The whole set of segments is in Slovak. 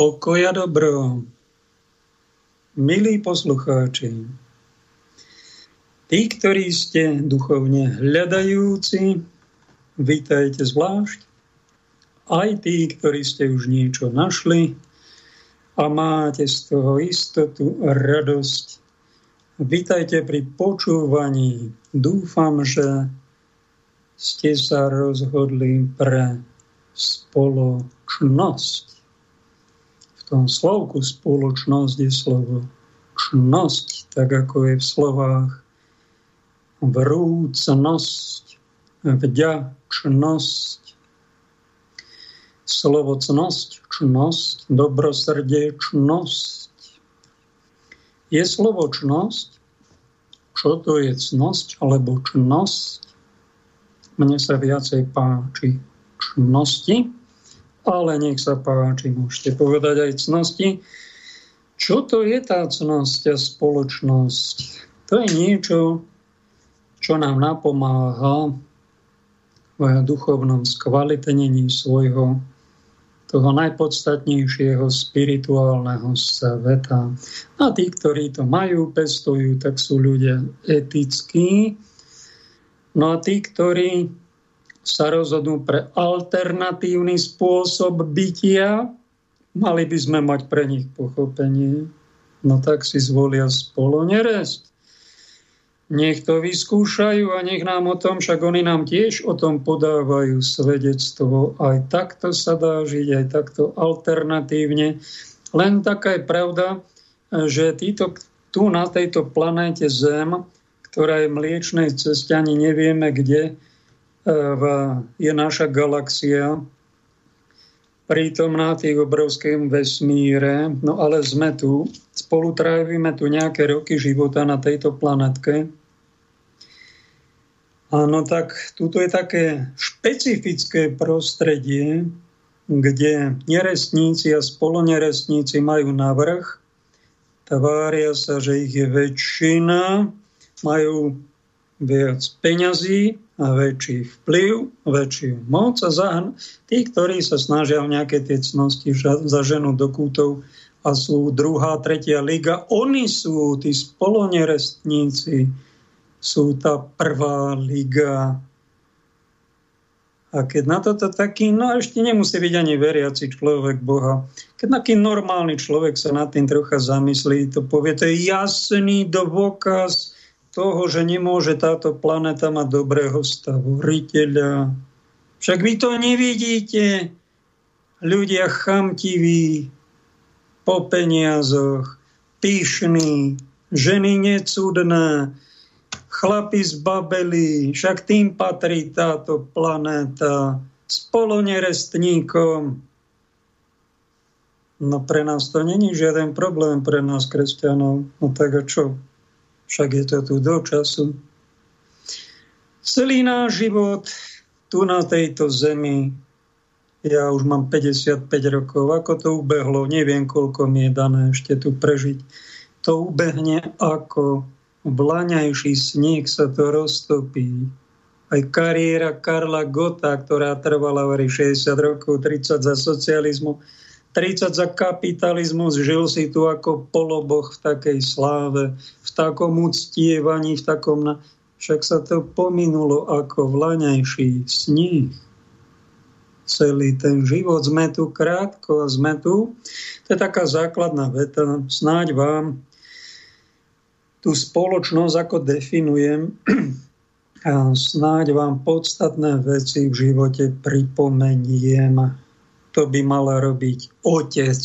pokoja dobro. Milí poslucháči, tí, ktorí ste duchovne hľadajúci, vítajte zvlášť. Aj tí, ktorí ste už niečo našli a máte z toho istotu a radosť. Vítajte pri počúvaní. Dúfam, že ste sa rozhodli pre spoločnosť tom slovku spoločnosť je slovo čnosť, tak ako je v slovách vrúcnosť, vďačnosť, slovo cnosť, čnosť, dobrosrdečnosť. Je slovo čnosť, čo to je cnosť alebo čnosť? Mne sa viacej páči čnosti, ale nech sa páči, môžete povedať aj cnosti. Čo to je tá cnosť a spoločnosť? To je niečo, čo nám napomáha v duchovnom skvalitnení svojho toho najpodstatnejšieho spirituálneho sveta. A tí, ktorí to majú, pestujú, tak sú ľudia etickí. No a tí, ktorí sa rozhodnú pre alternatívny spôsob bytia, mali by sme mať pre nich pochopenie. No tak si zvolia spolo nerest. Nech to vyskúšajú a nech nám o tom, však oni nám tiež o tom podávajú svedectvo. Aj takto sa dá žiť, aj takto alternatívne. Len taká je pravda, že títo, tu na tejto planéte Zem, ktorá je mliečnej ceste, ani nevieme kde, je naša galaxia prítomná tých obrovském vesmíre, no ale sme tu, spolu trávime tu nejaké roky života na tejto planetke. Áno, tak tuto je také špecifické prostredie, kde nerestníci a spolonerestníci majú navrh, tvária sa, že ich je väčšina, majú viac peňazí, a väčší vplyv, väčšiu moc a za tí, ktorí sa snažia o nejaké tie cnosti ženu do kútov a sú druhá, tretia liga, oni sú tí spolonerestníci, sú tá prvá liga. A keď na toto taký, no ešte nemusí byť ani veriaci človek Boha, keď taký normálny človek sa nad tým trocha zamyslí, to povie, to je jasný dôkaz, toho, že nemôže táto planéta mať dobrého stavoriteľa. Však vy to nevidíte. Ľudia chamtiví, po peniazoch, pyšní, ženy necudné, chlapi zbabeli, však tým patrí táto planéta, spolonerestníkom. No pre nás to není žiaden problém, pre nás kresťanov. No tak a čo? Však je to tu do času. Celý náš život tu na tejto zemi, ja už mám 55 rokov, ako to ubehlo, neviem, koľko mi je dané ešte tu prežiť. To ubehne ako vlaňajší sníh sa to roztopí. Aj kariéra Karla Gota, ktorá trvala 60 rokov, 30 za socializmu, 30 za kapitalizmus, žil si tu ako poloboch v takej sláve, v takom uctievaní, v takom... Na... Však sa to pominulo ako vlaňajší sníh. Celý ten život sme tu krátko a sme tu. To je taká základná veta. Snáď vám tú spoločnosť, ako definujem, a snáď vám podstatné veci v živote pripomeniem to by mala robiť otec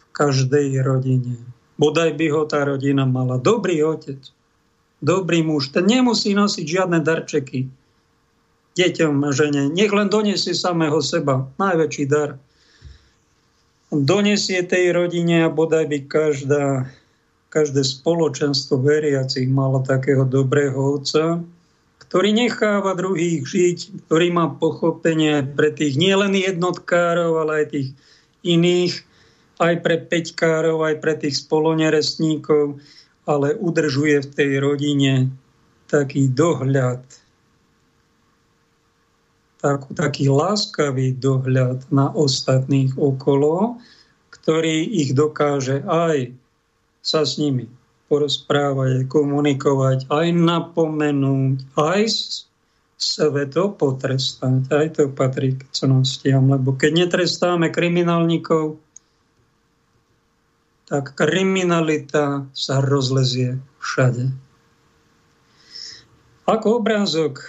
v každej rodine. Bodaj by ho tá rodina mala. Dobrý otec, dobrý muž, ten nemusí nosiť žiadne darčeky deťom a žene. Nech len donesie samého seba. Najväčší dar. Donesie tej rodine a bodaj by každá, každé spoločenstvo veriacich malo takého dobrého otca, ktorý necháva druhých žiť, ktorý má pochopenie pre tých nielen jednotkárov, ale aj tých iných, aj pre peťkárov, aj pre tých spolonerestníkov, ale udržuje v tej rodine taký dohľad. takú, taký láskavý dohľad na ostatných okolo, ktorý ich dokáže aj sa s nimi porozprávať, komunikovať, aj napomenúť, aj sebe to potrestať. Aj to patrí k cnostiam, lebo keď netrestáme kriminálnikov, tak kriminalita sa rozlezie všade. Ako obrázok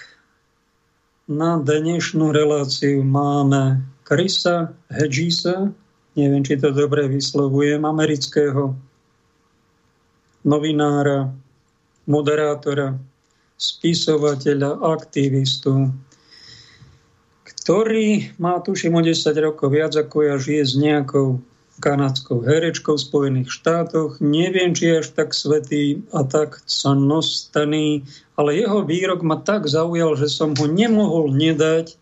na dnešnú reláciu máme Krisa Hedgisa, neviem, či to dobre vyslovujem, amerického novinára, moderátora, spisovateľa, aktivistu, ktorý má, tuším, o 10 rokov viac ako ja, žije s nejakou kanadskou herečkou v Spojených štátoch. Neviem, či je až tak svetý a tak cnostaný, ale jeho výrok ma tak zaujal, že som ho nemohol nedať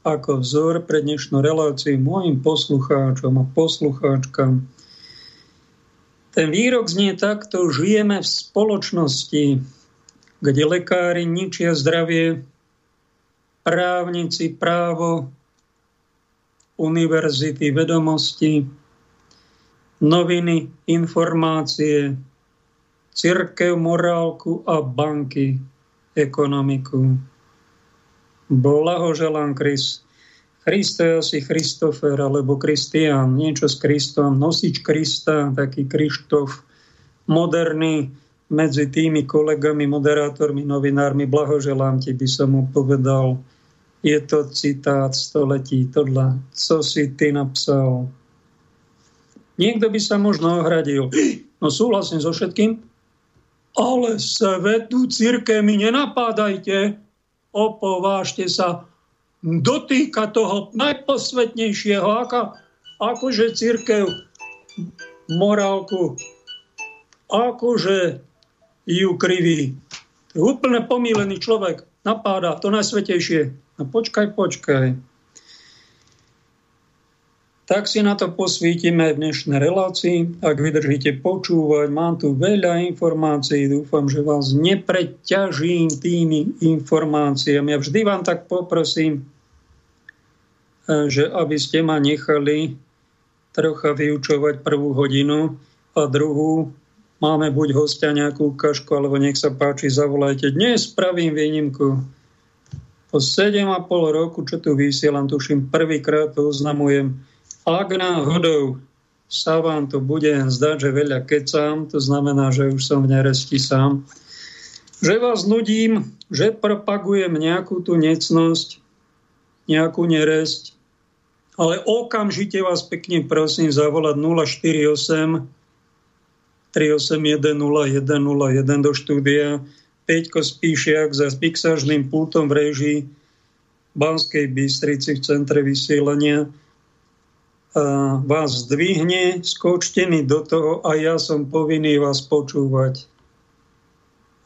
ako vzor pre dnešnú reláciu mojim poslucháčom a poslucháčkam. Ten výrok znie takto, žijeme v spoločnosti, kde lekári ničia zdravie, právnici právo, univerzity vedomosti, noviny, informácie, církev, morálku a banky, ekonomiku. Blahoželám, Kris. Christo asi Christofer alebo Kristián, niečo s Kristom, nosič Krista, taký Krištof, moderný, medzi tými kolegami, moderátormi, novinármi, blahoželám ti, by som mu povedal, je to citát století, tohle, co si ty napsal, Niekto by sa možno ohradil. No súhlasím so všetkým, ale svetu círke mi nenapádajte, opovážte sa, dotýka toho najposvetnejšieho, ako, akože církev morálku, akože ju kriví. Úplne pomílený človek, napáda to najsvetejšie. No počkaj, počkaj tak si na to posvítime v dnešnej relácii. Ak vydržíte počúvať, mám tu veľa informácií, dúfam, že vás nepreťažím tými informáciami. Ja vždy vám tak poprosím, e, že aby ste ma nechali trocha vyučovať prvú hodinu a druhú máme buď hostia nejakú kašku, alebo nech sa páči, zavolajte. Dnes spravím výnimku. Po 7,5 roku, čo tu vysielam, tuším, prvýkrát to oznamujem, ak náhodou sa vám to bude zdať, že veľa kecám, to znamená, že už som v neresti sám, že vás nudím, že propagujem nejakú tú necnosť, nejakú neresť, ale okamžite vás pekne prosím zavolať 048 381 0101 do štúdia. Peťko Spíšiak za fixážným pultom v režii Banskej Bystrici v centre vysielania vás zdvihne, skočte mi do toho a ja som povinný vás počúvať,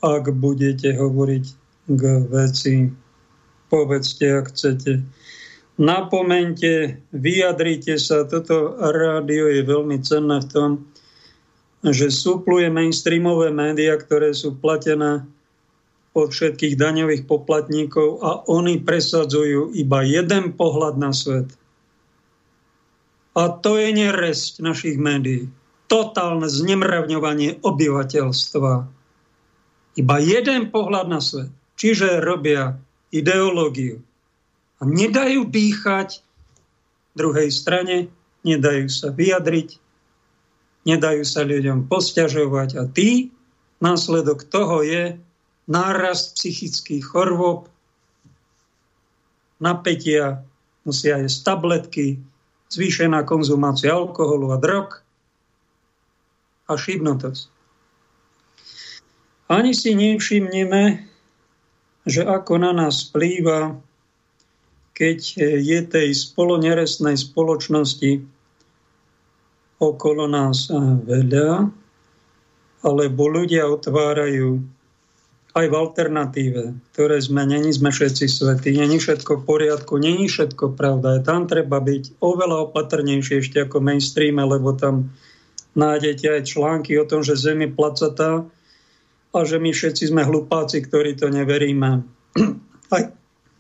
ak budete hovoriť k veci. Povedzte, ak chcete. Napomente, vyjadrite sa. Toto rádio je veľmi cenné v tom, že súpluje mainstreamové médiá, ktoré sú platené od všetkých daňových poplatníkov a oni presadzujú iba jeden pohľad na svet – a to je neresť našich médií. Totálne znemravňovanie obyvateľstva. Iba jeden pohľad na svet. Čiže robia ideológiu. A nedajú dýchať druhej strane, nedajú sa vyjadriť, nedajú sa ľuďom posťažovať a tý, následok toho je nárast psychických chorôb, napätia, musia jesť tabletky, zvýšená konzumácia alkoholu a drog a šibnotosť. Ani si nevšimneme, že ako na nás vplýva, keď je tej spoloneresnej spoločnosti okolo nás veľa, alebo ľudia otvárajú aj v alternatíve, ktoré sme, není sme všetci svetí, není všetko v poriadku, není všetko pravda. Tam treba byť oveľa opatrnejšie ešte ako mainstream, lebo tam nájdete aj články o tom, že Zem je placatá a že my všetci sme hlupáci, ktorí to neveríme. Aj,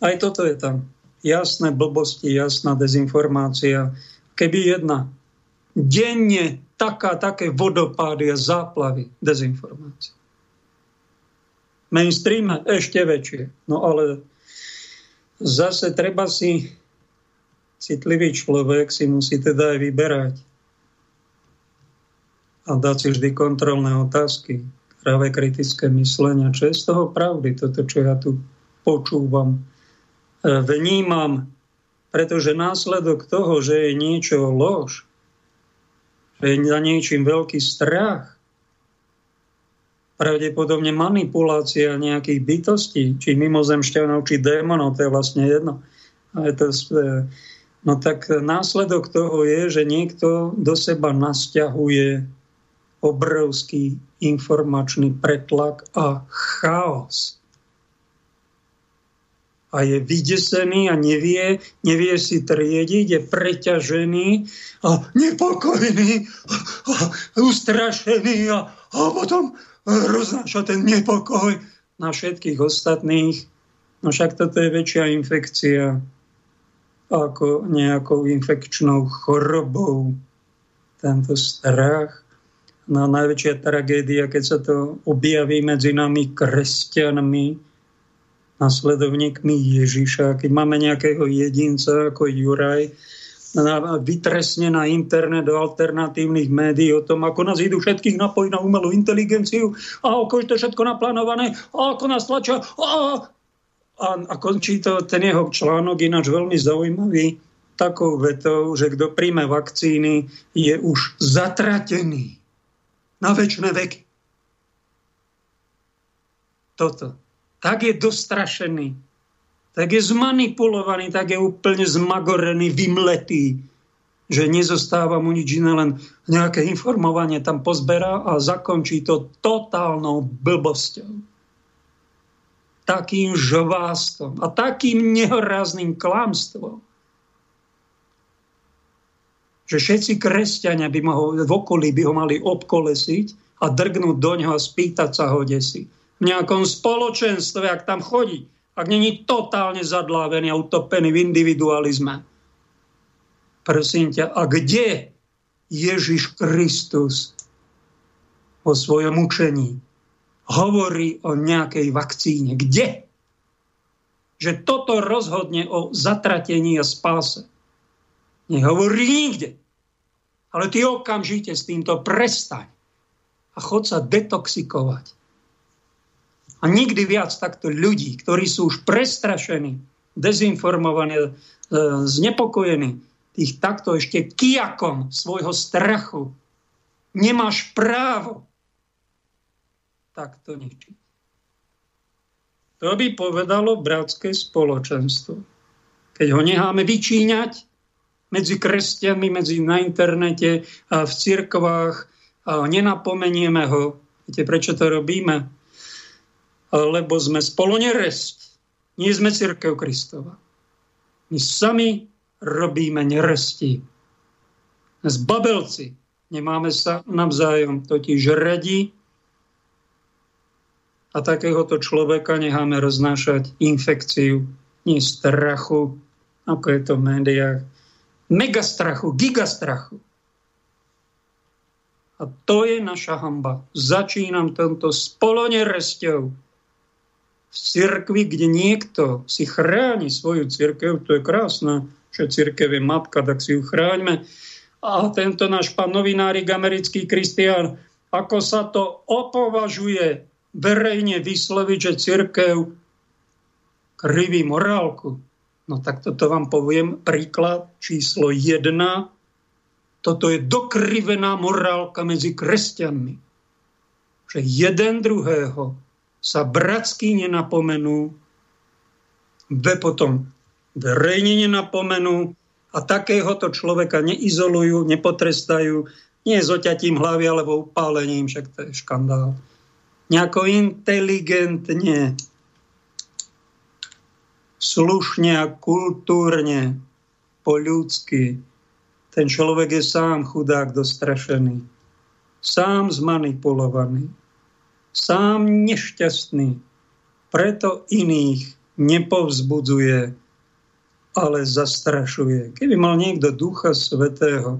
aj toto je tam. jasné blbosti, jasná dezinformácia. Keby jedna denne taká, také vodopády a záplavy dezinformácií. Mainstream ešte väčšie. No ale zase treba si, citlivý človek si musí teda aj vyberať a dať si vždy kontrolné otázky, práve kritické myslenia. Čo je z toho pravdy? Toto, čo ja tu počúvam, e, vnímam, pretože následok toho, že je niečo lož, že je za niečím veľký strach, pravdepodobne manipulácia nejakých bytostí, či mimozemšťanov, či démonov, to je vlastne jedno. A je to, e, no tak následok toho je, že niekto do seba nasťahuje obrovský informačný pretlak a chaos. A je vydesený a nevie, nevie si triediť, je preťažený a nepokojný a ustrašený a, a potom roznáša ten nepokoj na všetkých ostatných. No však toto je väčšia infekcia ako nejakou infekčnou chorobou. Tento strach No, najväčšia tragédia, keď sa to objaví medzi nami kresťanmi, nasledovníkmi Ježiša, keď máme nejakého jedinca ako Juraj, vytresne na internet do alternatívnych médií o tom, ako nás idú všetkých napojiť na umelú inteligenciu a ako je to všetko naplánované a ako nás tlačia a, a, a končí to ten jeho článok ináč veľmi zaujímavý takou vetou, že kto príjme vakcíny je už zatratený na väčšie veky. Toto. Tak je dostrašený, tak je zmanipulovaný, tak je úplne zmagorený, vymletý, že nezostáva mu nič iné, len nejaké informovanie tam pozberá a zakončí to totálnou blbosťou. Takým žvástom a takým nehorázným klamstvom že všetci kresťania by mohol, v okolí by ho mali obkolesiť a drgnúť do neho a spýtať sa ho desi. V nejakom spoločenstve, ak tam chodí, ak není totálne zadlávený a utopený v individualizme. Prosím ťa, a kde Ježiš Kristus o svojom učení hovorí o nejakej vakcíne? Kde? Že toto rozhodne o zatratení a spáse. Nehovorí nikde. Ale ty okamžite s týmto prestaň a chod sa detoxikovať. A nikdy viac takto ľudí, ktorí sú už prestrašení, dezinformovaní, e, znepokojení, tých takto ešte kijakom svojho strachu, nemáš právo takto ničiť. To by povedalo bratské spoločenstvo. Keď ho necháme vyčíňať, medzi kresťanmi, medzi na internete, a v cirkvách, a nenapomenieme ho. Viete, prečo to robíme? Lebo sme spolu neresť. Nie sme církev Kristova. My sami robíme neresti. Z babelci nemáme sa navzájom totiž radi a takéhoto človeka necháme roznášať infekciu, nie strachu, ako je to v médiách, megastrachu, gigastrachu. A to je naša hamba. Začínam tento spoloneresťou v cirkvi, kde niekto si chráni svoju cirkev, to je krásne, že cirkev je matka, tak si ju chráňme. A tento náš pán novinárik, americký kristián, ako sa to opovažuje verejne vysloviť, že cirkev kriví morálku. No tak toto vám poviem príklad číslo jedna. Toto je dokrivená morálka medzi kresťanmi. Že jeden druhého sa bratsky nenapomenú, ve potom verejne nenapomenú a takéhoto človeka neizolujú, nepotrestajú, nie s oťatím hlavy alebo upálením, však to je škandál. Nejako inteligentne slušne a kultúrne, po ľudsky. Ten človek je sám chudák dostrašený, sám zmanipulovaný, sám nešťastný. Preto iných nepovzbudzuje ale zastrašuje. Keby mal niekto Ducha Svetého,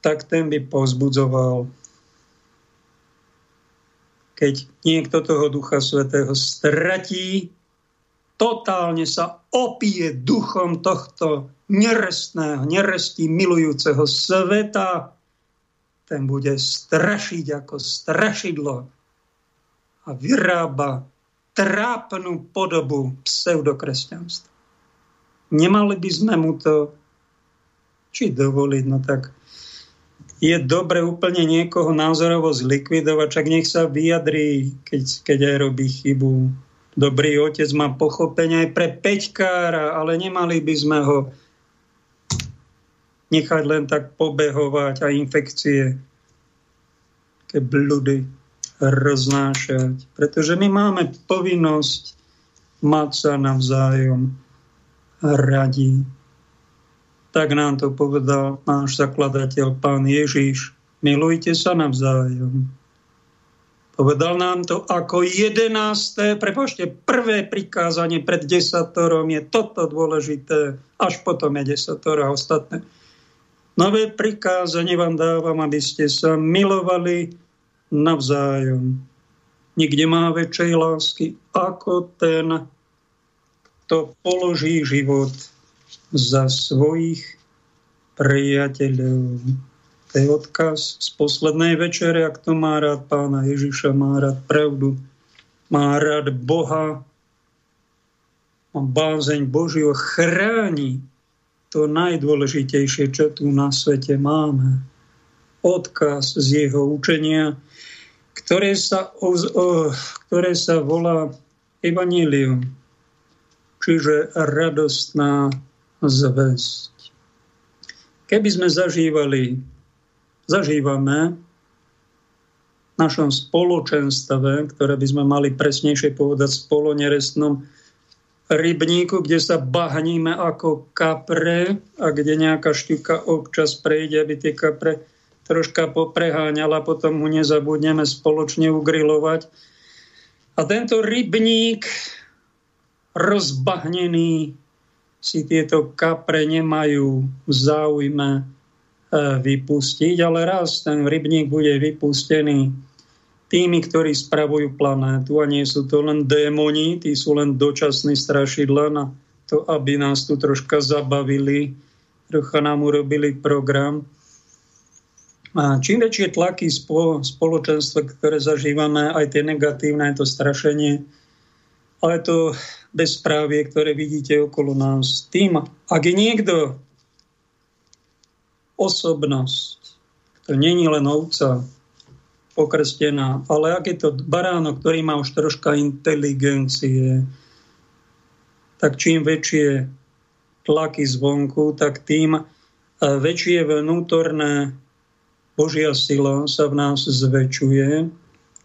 tak ten by pozbudzoval. Keď niekto toho Ducha Svetého stratí, totálne sa opije duchom tohto nerestného, nerestí milujúceho sveta, ten bude strašiť ako strašidlo a vyrába trápnu podobu pseudokresťanstva. Nemali by sme mu to či dovoliť, no tak je dobre úplne niekoho názorovo zlikvidovať, čak nech sa vyjadrí, keď, keď aj robí chybu. Dobrý otec má pochopenie aj pre peťkára, ale nemali by sme ho nechať len tak pobehovať a infekcie, keď blúdy roznášať. Pretože my máme povinnosť mať sa navzájom radi. Tak nám to povedal náš zakladateľ, pán Ježiš. Milujte sa navzájom. Povedal nám to ako jedenácté, prepašte, prvé prikázanie pred desatorom je toto dôležité, až potom je desatoro a ostatné. Nové prikázanie vám dávam, aby ste sa milovali navzájom. Nikde má väčšej lásky ako ten, kto položí život za svojich priateľov. To je odkaz z poslednej večere, ak to má rád pána Ježiša, má rád pravdu, má rád Boha, má bázeň Božiho, chráni to najdôležitejšie, čo tu na svete máme. Odkaz z jeho učenia, ktoré sa, ktoré sa volá Evangelium, čiže radostná zväzť. Keby sme zažívali, zažívame v našom spoločenstve, ktoré by sme mali presnejšie povedať spolonerestnom rybníku, kde sa bahníme ako kapre a kde nejaká šťuka občas prejde, aby tie kapre troška popreháňala, potom mu nezabudneme spoločne ugrilovať. A tento rybník rozbahnený si tieto kapre nemajú v záujme e, vypustiť, ale raz ten rybník bude vypustený tými, ktorí spravujú planétu a nie sú to len démoni, tí sú len dočasní strašidla na to, aby nás tu troška zabavili, trocha nám urobili program. A čím väčšie tlaky spoločenstva, ktoré zažívame, aj tie negatívne, aj to strašenie, ale to bezprávie, ktoré vidíte okolo nás. Tým, ak je niekto osobnosť, to není len ovca pokrstená, ale ak je to baránok, ktorý má už troška inteligencie, tak čím väčšie tlaky zvonku, tak tým eh, väčšie vnútorné Božia sila sa v nás zväčšuje.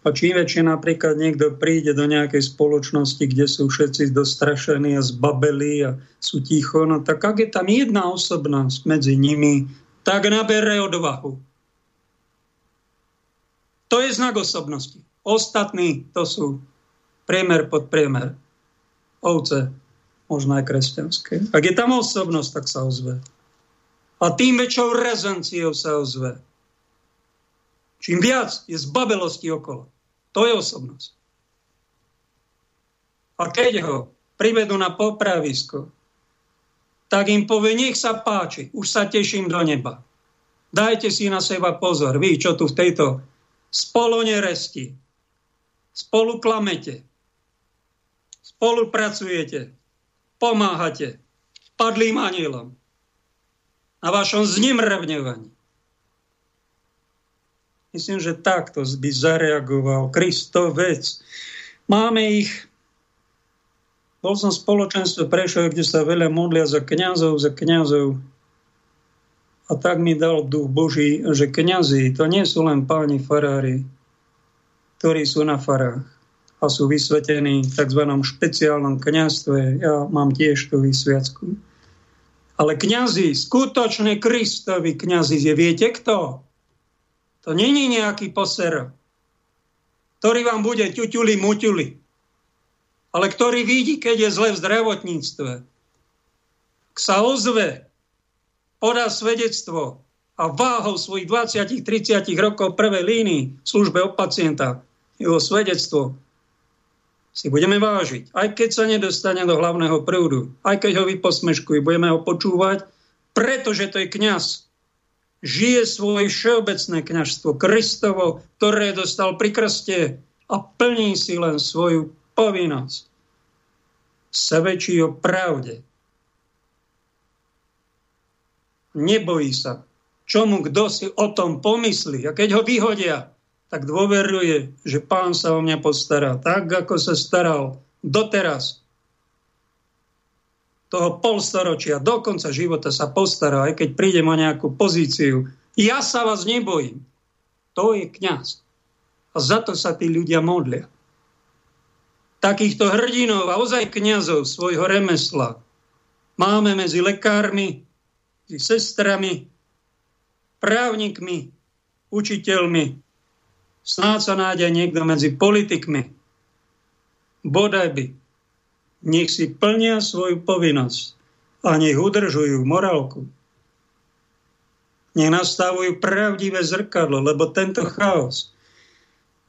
A čím väčšie napríklad niekto príde do nejakej spoločnosti, kde sú všetci dostrašení a zbabeli a sú ticho, no tak ak je tam jedna osobnosť medzi nimi, tak nabere odvahu. To je znak osobnosti. Ostatní to sú priemer pod priemer. Ovce, možno aj kresťanské. Ak je tam osobnosť, tak sa ozve. A tým väčšou rezenciou sa ozve. Čím viac je zbabelosti okolo. To je osobnosť. A keď ho privedú na popravisko, tak im povie, nech sa páči, už sa teším do neba. Dajte si na seba pozor, vy, čo tu v tejto spoloneresti, spolu klamete, spolupracujete, pomáhate padlým anielom na vašom znemrevňovaní. Myslím, že takto by zareagoval Kristovec. Máme ich bol som v spoločenstve kde sa veľa modlia za kňazov, za kňazov. A tak mi dal duch Boží, že kňazi to nie sú len páni farári, ktorí sú na farách a sú vysvetení v tzv. špeciálnom kňazstve. Ja mám tiež tú vysviacku. Ale kňazi, skutočne Kristovi kňazi, je viete kto? To není nejaký poser, ktorý vám bude ťuťuli muťuli, ale ktorý vidí, keď je zle v zdravotníctve. sa ozve, podá svedectvo a váhou svojich 20-30 rokov prvej línii službe o pacienta, jeho svedectvo, si budeme vážiť. Aj keď sa nedostane do hlavného prúdu, aj keď ho vyposmeškujú, budeme ho počúvať, pretože to je kňaz. Žije svoje všeobecné kňažstvo Kristovo, ktoré dostal pri krste a plní si len svoju povinnosť. Svedčí o pravde. Nebojí sa, čomu kto si o tom pomyslí. A keď ho vyhodia, tak dôveruje, že pán sa o mňa postará tak, ako sa staral doteraz. Toho polstoročia, do konca života sa postará, aj keď príde o nejakú pozíciu. Ja sa vás nebojím. To je kňaz. A za to sa tí ľudia modlia. Takýchto hrdinov a ozaj kňazov svojho remesla máme medzi lekármi, sestrami, právnikmi, učiteľmi, Snáď sa nájde niekto medzi politikmi. Bodaj by. Nech si plnia svoju povinnosť a nech udržujú morálku. Nech nastavujú pravdivé zrkadlo, lebo tento chaos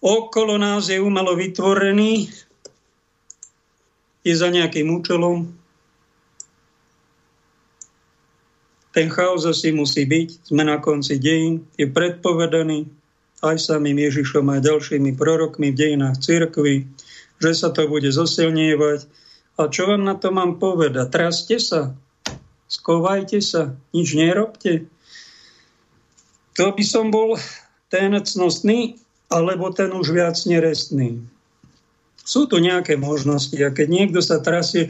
okolo nás je umelo vytvorený, je za nejakým účelom. Ten chaos asi musí byť, sme na konci dejín, je predpovedaný, aj samým Ježišom a ďalšími prorokmi v dejinách cirkvy, že sa to bude zosilnievať. A čo vám na to mám povedať? Traste sa, skovajte sa, nič nerobte. To by som bol ten cnostný, alebo ten už viac nerestný. Sú tu nejaké možnosti a keď niekto sa trasie,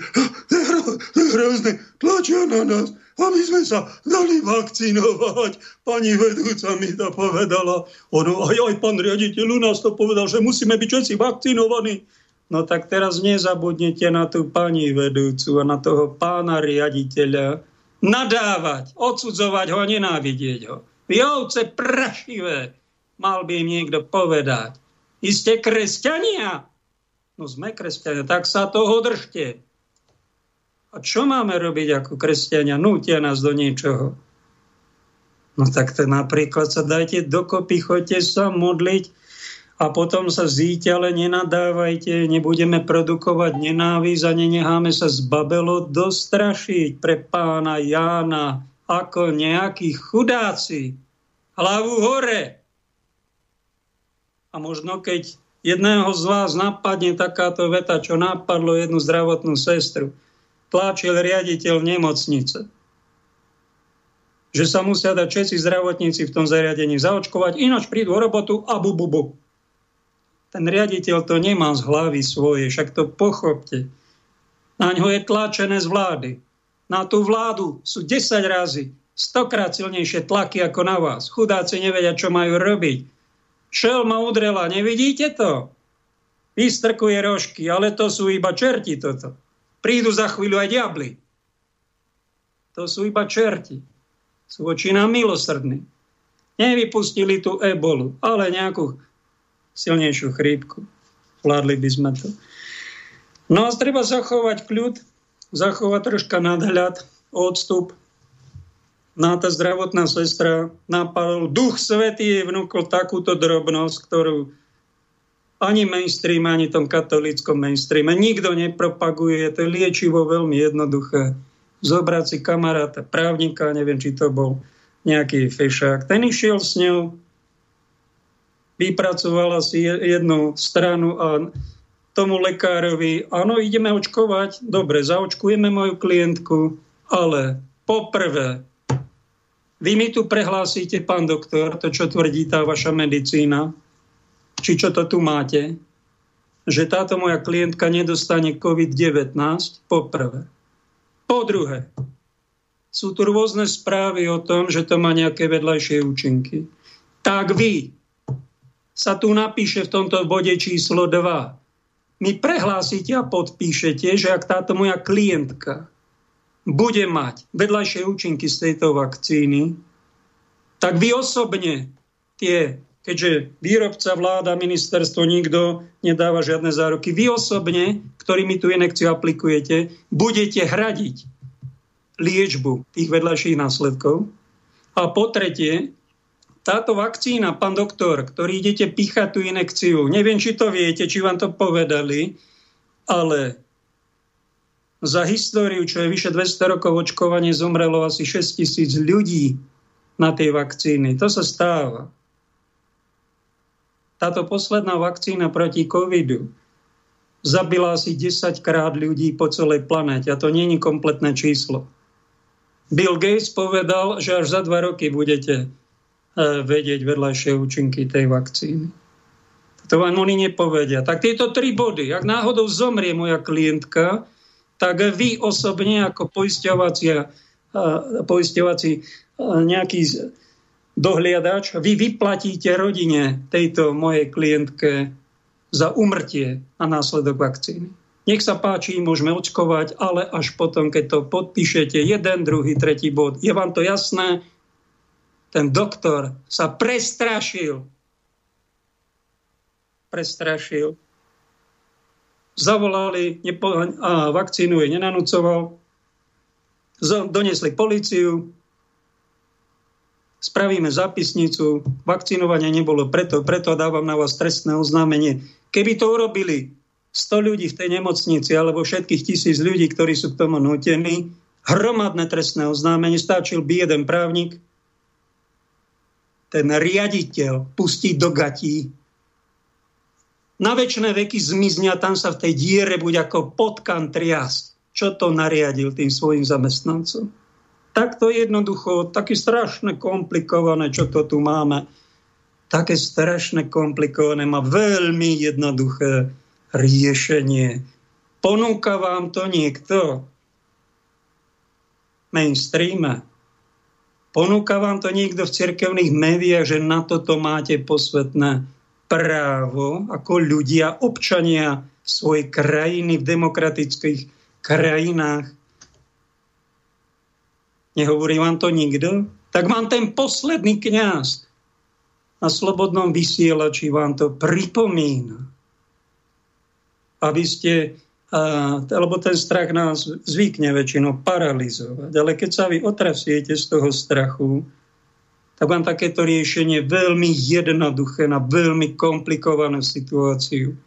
hrozné, tlačia na nás, aby sme sa dali vakcinovať. Pani vedúca mi to povedala. Ono, aj, aj pán riaditeľ u nás to povedal, že musíme byť všetci vakcinovaní. No tak teraz nezabudnite na tú pani vedúcu a na toho pána riaditeľa. Nadávať, odsudzovať ho, nenávidieť ho. Vy prašivé, mal by im niekto povedať. Vy ste kresťania? No sme kresťania, tak sa toho držte. A čo máme robiť ako kresťania? Nútia nás do niečoho. No tak to napríklad sa dajte dokopy, choďte sa modliť a potom sa zíte, ale nenadávajte, nebudeme produkovať nenávisť a nenecháme sa z Babelo dostrašiť pre pána Jána ako nejakí chudáci. Hlavu hore. A možno keď jedného z vás napadne takáto veta, čo napadlo jednu zdravotnú sestru, tlačil riaditeľ nemocnice. Že sa musia dať všetci zdravotníci v tom zariadení zaočkovať, ináč prídu o robotu a bu, bu. Ten riaditeľ to nemá z hlavy svoje, však to pochopte. Na ňo je tlačené z vlády. Na tú vládu sú 10 razy, stokrát silnejšie tlaky ako na vás. Chudáci nevedia, čo majú robiť. Šel ma udrela, nevidíte to? Vystrkuje rožky, ale to sú iba čerti toto. Prídu za chvíľu aj diabli. To sú iba čerti. Sú voči nám milosrdní. Nevypustili tú ebolu, ale nejakú silnejšiu chrípku. Vládli by sme to. No a treba zachovať kľud, zachovať troška nadhľad, odstup. Na no tá zdravotná sestra napadol, duch svetý vnúkol takúto drobnosť, ktorú ani mainstream, ani tom katolíckom mainstreame. Nikto nepropaguje, to je liečivo veľmi jednoduché. Zobrať si kamaráta, právnika, neviem, či to bol nejaký fešák. Ten išiel s ňou, vypracovala si jednu stranu a tomu lekárovi, áno, ideme očkovať, dobre, zaočkujeme moju klientku, ale poprvé, vy mi tu prehlásite, pán doktor, to, čo tvrdí tá vaša medicína, či čo to tu máte, že táto moja klientka nedostane COVID-19, po prvé. Po druhé, sú tu rôzne správy o tom, že to má nejaké vedľajšie účinky. Tak vy sa tu napíše v tomto bode číslo 2. Mi prehlásite a podpíšete, že ak táto moja klientka bude mať vedľajšie účinky z tejto vakcíny, tak vy osobne tie keďže výrobca, vláda, ministerstvo, nikto nedáva žiadne zároky. Vy osobne, ktorými tú inekciu aplikujete, budete hradiť liečbu tých vedľajších následkov. A po tretie, táto vakcína, pán doktor, ktorý idete píchať tú inekciu, neviem, či to viete, či vám to povedali, ale za históriu, čo je vyše 200 rokov očkovanie, zomrelo asi 6 tisíc ľudí na tej vakcíny. To sa stáva. Táto posledná vakcína proti covidu zabila asi 10 krát ľudí po celej planete. A to nie je kompletné číslo. Bill Gates povedal, že až za dva roky budete e, vedieť vedľajšie účinky tej vakcíny. To vám oni nepovedia. Tak tieto tri body, ak náhodou zomrie moja klientka, tak vy osobne ako poisťovací, e, poisťovací e, nejaký dohliadač, vy vyplatíte rodine tejto mojej klientke za umrtie a následok vakcíny. Nech sa páči, môžeme očkovať, ale až potom, keď to podpíšete, jeden, druhý, tretí bod. Je vám to jasné? Ten doktor sa prestrašil. Prestrašil. Zavolali, nepo, a vakcínu je nenanúcoval. Donesli policiu, spravíme zápisnicu, vakcinovanie nebolo preto, preto dávam na vás trestné oznámenie. Keby to urobili 100 ľudí v tej nemocnici alebo všetkých tisíc ľudí, ktorí sú k tomu nutení, hromadné trestné oznámenie, stačil by jeden právnik, ten riaditeľ pustí do gatí, na väčšie veky zmiznia, tam sa v tej diere buď ako potkan trias. Čo to nariadil tým svojim zamestnancom? Takto jednoducho, také strašne komplikované, čo to tu máme. Také strašne komplikované, má veľmi jednoduché riešenie. Ponúka vám to niekto? Mainstreame. Ponúka vám to niekto v cirkevných médiách, že na toto máte posvetné právo ako ľudia, občania svojej krajiny v demokratických krajinách. Nehovorí vám to nikto? Tak vám ten posledný kňaz na slobodnom vysielači vám to pripomína aby ste, a, lebo ten strach nás zvykne väčšinou paralizovať. Ale keď sa vy otrasiete z toho strachu, tak vám takéto riešenie veľmi jednoduché na veľmi komplikovanú situáciu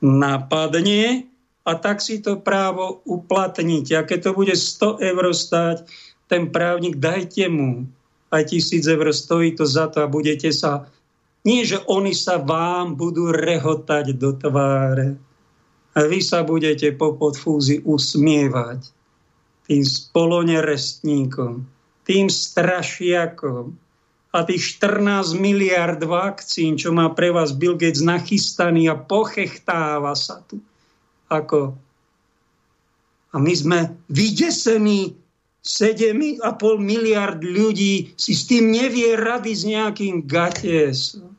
napadne a tak si to právo uplatníte. A keď to bude 100 eur stať, ten právnik dajte mu aj tisíc eur, stojí to za to a budete sa, nie že oni sa vám budú rehotať do tváre, a vy sa budete po podfúzi usmievať tým spolonerestníkom, tým strašiakom a tých 14 miliard vakcín, čo má pre vás Bill Gates nachystaný a pochechtáva sa tu. Ako a my sme vydesení 7,5 miliard ľudí si s tým nevie rady s nejakým gatesom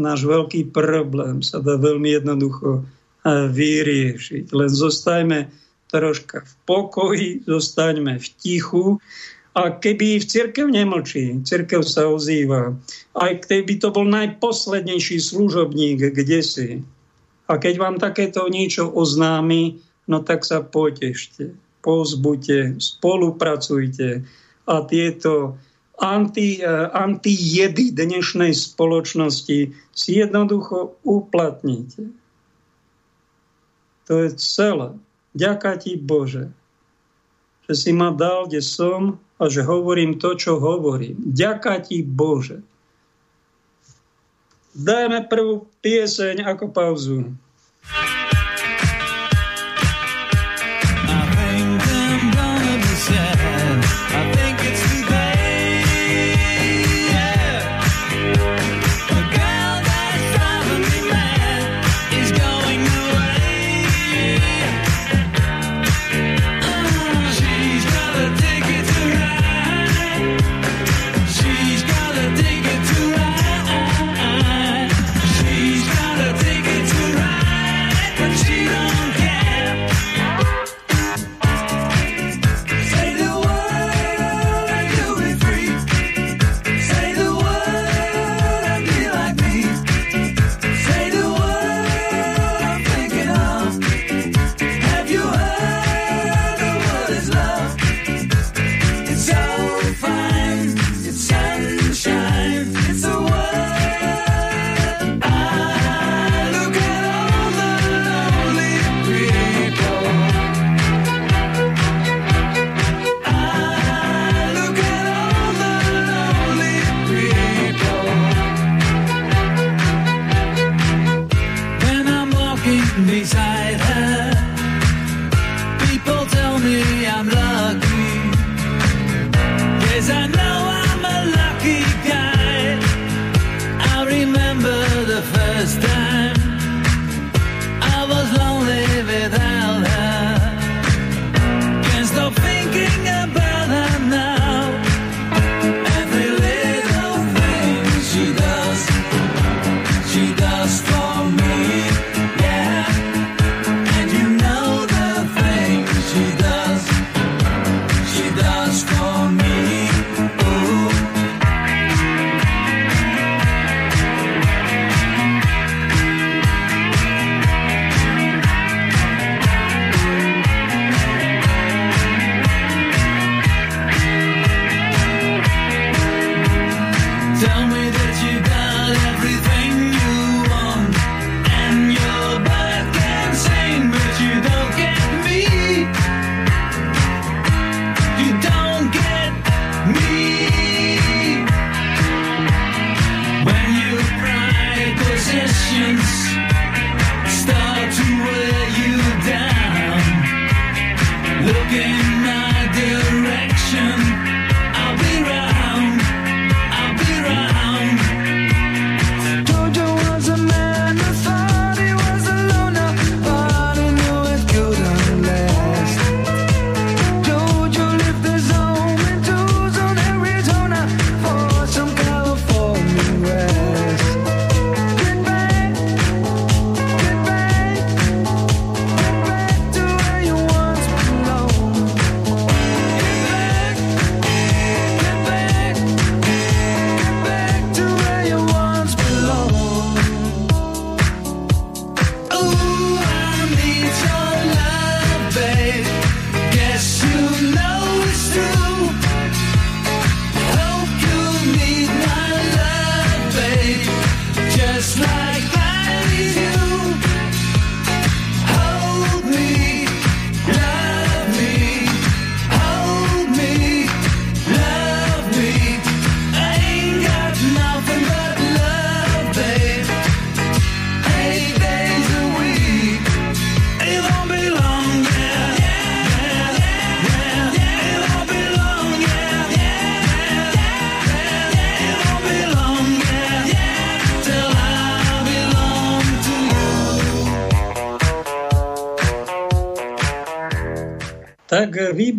náš veľký problém sa dá veľmi jednoducho eh, vyriešiť. Len zostajme troška v pokoji, zostaňme v tichu. A keby v cirkev nemlčí, cirkev sa ozýva, aj keby to bol najposlednejší služobník kde si. A keď vám takéto niečo oznámi, no tak sa potešte, pozbuďte, spolupracujte a tieto anti, eh, antijedy dnešnej spoločnosti si jednoducho uplatníte. To je celé. Ďaká ti Bože, že si ma dal, kde som a že hovorím to, čo hovorím. Ďaká ti Bože. Dajme prvú pieseň ako pauzu.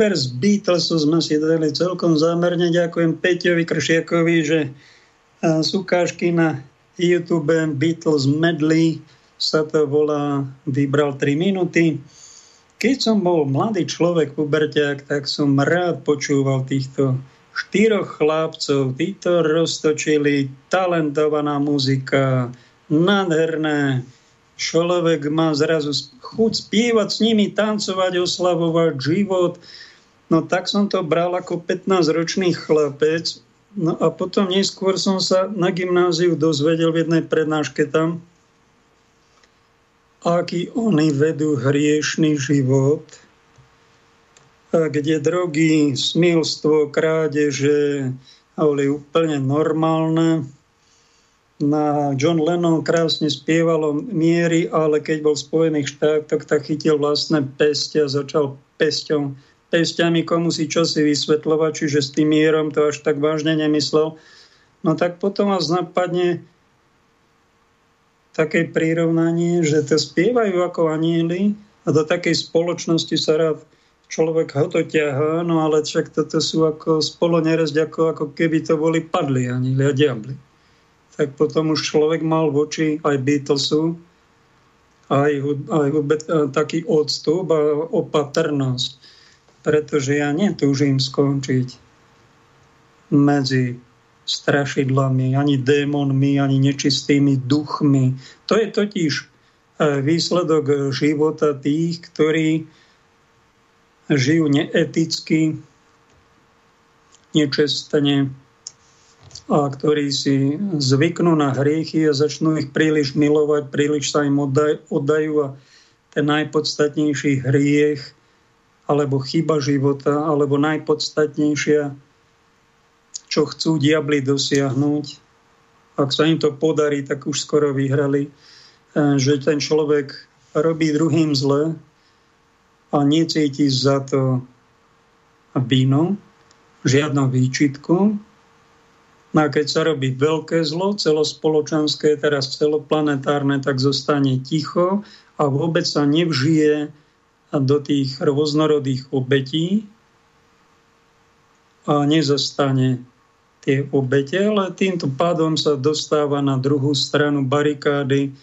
Výber z Beatlesu sme si dali celkom zámerne. Ďakujem Peťovi Kršiakovi, že z ukážky na YouTube Beatles Medley sa to volá, vybral 3 minúty. Keď som bol mladý človek, puberťák, tak som rád počúval týchto štyroch chlapcov. Títo roztočili talentovaná muzika, nádherné. Človek má zrazu chuť spievať s nimi, tancovať, oslavovať život. No tak som to bral ako 15-ročný chlapec. No a potom neskôr som sa na gymnáziu dozvedel v jednej prednáške tam, aký oni vedú hriešný život, kde drogy, smilstvo, krádeže boli úplne normálne na John Lennon krásne spievalo miery, ale keď bol v Spojených štátoch, tak chytil vlastné peste a začal pesťom, pestiami komu si čosi vysvetľovať, čiže s tým mierom to až tak vážne nemyslel. No tak potom vás napadne také prirovnanie, že to spievajú ako anieli a do takej spoločnosti sa rád človek ho to ťahá, no ale však toto sú ako spolo ako, ako keby to boli padli anieli a diabli tak potom už človek mal voči aj Beatlesu aj, aj taký odstup a opatrnosť. Pretože ja netúžim skončiť medzi strašidlami, ani démonmi, ani nečistými duchmi. To je totiž e, výsledok života tých, ktorí žijú neeticky, nečestne, a ktorí si zvyknú na hriechy a začnú ich príliš milovať, príliš sa im oddajú a ten najpodstatnejší hriech alebo chyba života, alebo najpodstatnejšia, čo chcú diabli dosiahnuť. Ak sa im to podarí, tak už skoro vyhrali, e, že ten človek robí druhým zle a necíti za to víno, žiadnu výčitku, No a keď sa robí veľké zlo, celospoločenské, teraz celoplanetárne, tak zostane ticho a vôbec sa nevžije do tých rôznorodých obetí a nezostane tie obete, ale týmto pádom sa dostáva na druhú stranu barikády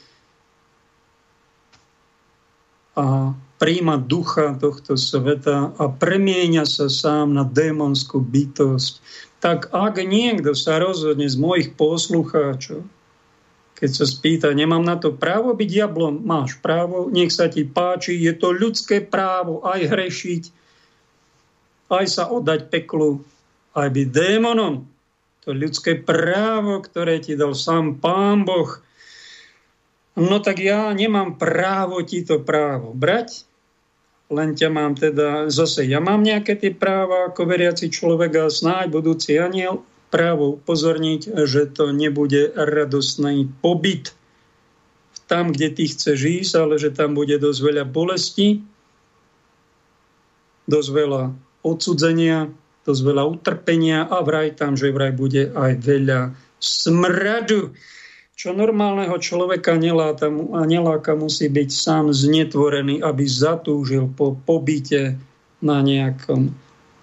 a príjma ducha tohto sveta a premieňa sa sám na démonskú bytosť. Tak ak niekto sa rozhodne z mojich poslucháčov, keď sa spýta, nemám na to právo byť diablom, máš právo, nech sa ti páči, je to ľudské právo aj hrešiť, aj sa oddať peklu, aj byť démonom. To ľudské právo, ktoré ti dal sám Pán Boh. No tak ja nemám právo ti to právo brať, len ťa mám teda, zase ja mám nejaké tie práva ako veriaci človek a snáď budúci aniel právo upozorniť, že to nebude radostný pobyt tam, kde ty chceš ísť, ale že tam bude dosť veľa bolesti, dosť veľa odsudzenia, dosť veľa utrpenia a vraj tam, že vraj bude aj veľa smradu. Čo normálneho človeka neláka, neláka, musí byť sám znetvorený, aby zatúžil po pobyte na nejakom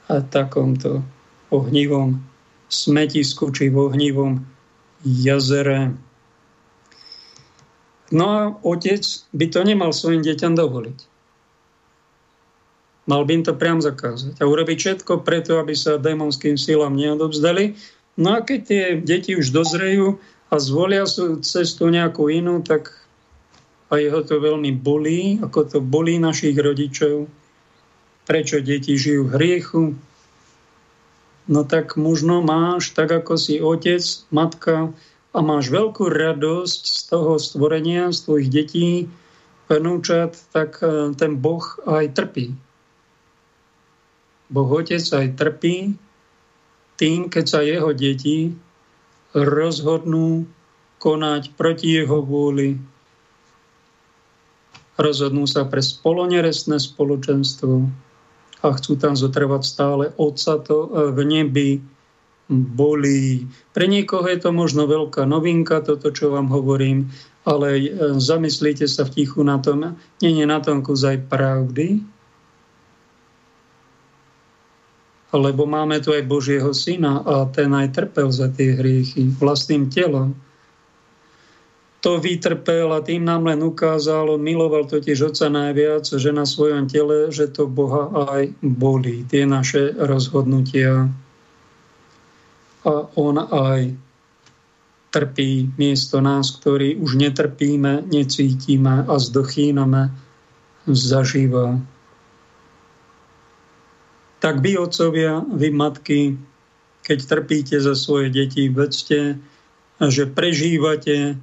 a takomto ohnivom smetisku či v ohnivom jazere. No a otec by to nemal svojim deťom dovoliť. Mal by im to priam zakázať a urobiť všetko preto, aby sa démonským silám neodobzdali. No a keď tie deti už dozrejú, a zvolia cestu nejakú inú, tak a jeho to veľmi bolí, ako to bolí našich rodičov, prečo deti žijú v hriechu. No tak možno máš, tak ako si otec, matka, a máš veľkú radosť z toho stvorenia, z tvojich detí, vnúčat, tak e, ten Boh aj trpí. Boh Otec aj trpí tým, keď sa jeho deti rozhodnú konať proti jeho vôli. Rozhodnú sa pre spoloneresné spoločenstvo a chcú tam zotrvať stále. Otca to e, v nebi bolí. Pre niekoho je to možno veľká novinka, toto, čo vám hovorím, ale e, zamyslíte sa v tichu na tom, nie je na tom kus aj pravdy. lebo máme tu aj Božieho syna a ten aj trpel za tie hriechy vlastným telom. To vytrpel a tým nám len ukázal, on miloval totiž Otca najviac, že na svojom tele, že to Boha aj bolí, tie naše rozhodnutia. A on aj trpí miesto nás, ktorí už netrpíme, necítime a zdochíname, zažíva tak vy, otcovia, vy, matky, keď trpíte za svoje deti, vedzte, že prežívate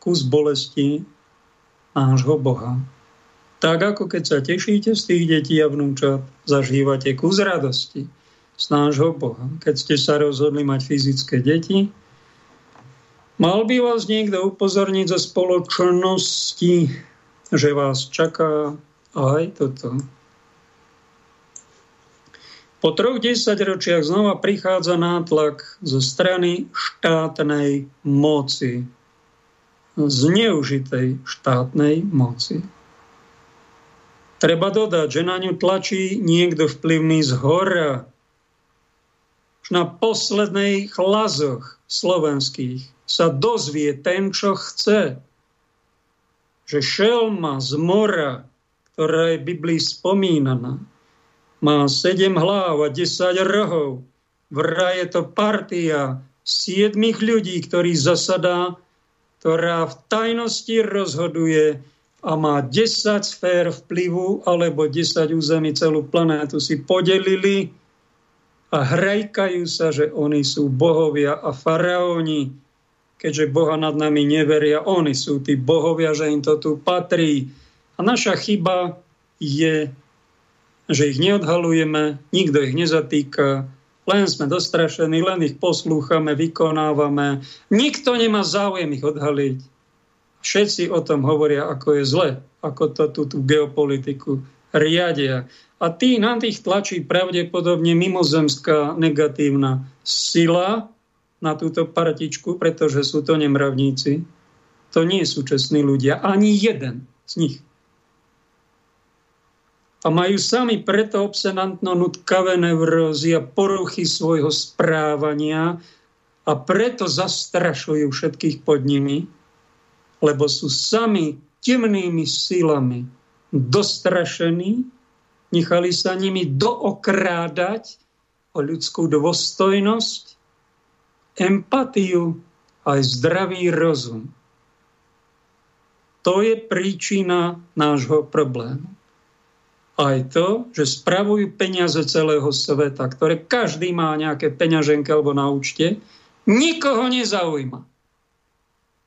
kus bolesti nášho Boha. Tak ako keď sa tešíte z tých detí a vnúčat, zažívate kus radosti z nášho Boha. Keď ste sa rozhodli mať fyzické deti, mal by vás niekto upozorniť zo spoločnosti, že vás čaká aj toto. Po troch desaťročiach znova prichádza nátlak zo strany štátnej moci, zneužitej štátnej moci. Treba dodať, že na ňu tlačí niekto vplyvný z hora. Na poslednej chlazoch slovenských sa dozvie ten, čo chce. Že šelma z mora, ktorá je v Biblii spomínaná, má sedem hlav a desať rohov. Vraj je to partia siedmých ľudí, ktorí zasadá, ktorá v tajnosti rozhoduje a má 10 sfér vplyvu alebo 10 území celú planétu si podelili a hrajkajú sa, že oni sú bohovia a faraóni, keďže Boha nad nami neveria, oni sú tí bohovia, že im to tu patrí. A naša chyba je že ich neodhalujeme, nikto ich nezatýka, len sme dostrašení, len ich poslúchame, vykonávame. Nikto nemá záujem ich odhaliť. Všetci o tom hovoria, ako je zle, ako to tú, tú geopolitiku riadia. A tí na tých tlačí pravdepodobne mimozemská negatívna sila na túto partičku, pretože sú to nemravníci. To nie sú čestní ľudia, ani jeden z nich a majú sami preto obsenantno nutkavé neurózy a poruchy svojho správania a preto zastrašujú všetkých pod nimi, lebo sú sami temnými silami dostrašení, nechali sa nimi dookrádať o ľudskú dôstojnosť, empatiu aj zdravý rozum. To je príčina nášho problému aj to, že spravujú peniaze celého sveta, ktoré každý má nejaké peňaženky alebo na účte, nikoho nezaujíma.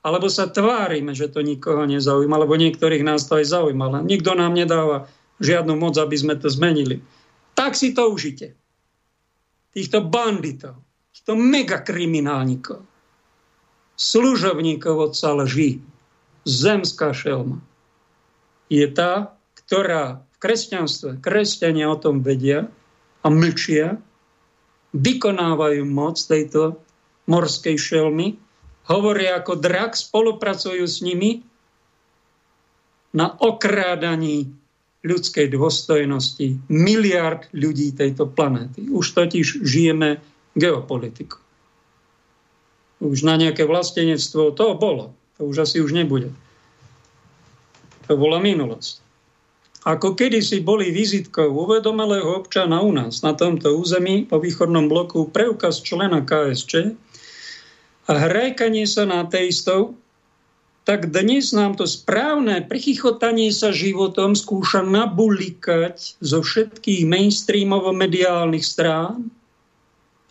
Alebo sa tvárime, že to nikoho nezaujíma, lebo niektorých nás to aj zaujíma, ale nikto nám nedáva žiadnu moc, aby sme to zmenili. Tak si to užite. Týchto banditov, týchto megakriminálnikov, služovníkov od lží, zemská šelma, je tá, ktorá kresťanstve. Kresťania o tom vedia a mlčia, vykonávajú moc tejto morskej šelmy, hovoria ako drak, spolupracujú s nimi na okrádaní ľudskej dôstojnosti miliard ľudí tejto planéty. Už totiž žijeme geopolitiku. Už na nejaké vlastenectvo to bolo. To už asi už nebude. To bola minulosť ako kedysi boli vizitkou uvedomelého občana u nás na tomto území po východnom bloku preukaz člena KSČ a hrajkanie sa na teistov, tak dnes nám to správne prichichotanie sa životom skúša nabulikať zo všetkých mainstreamovo-mediálnych strán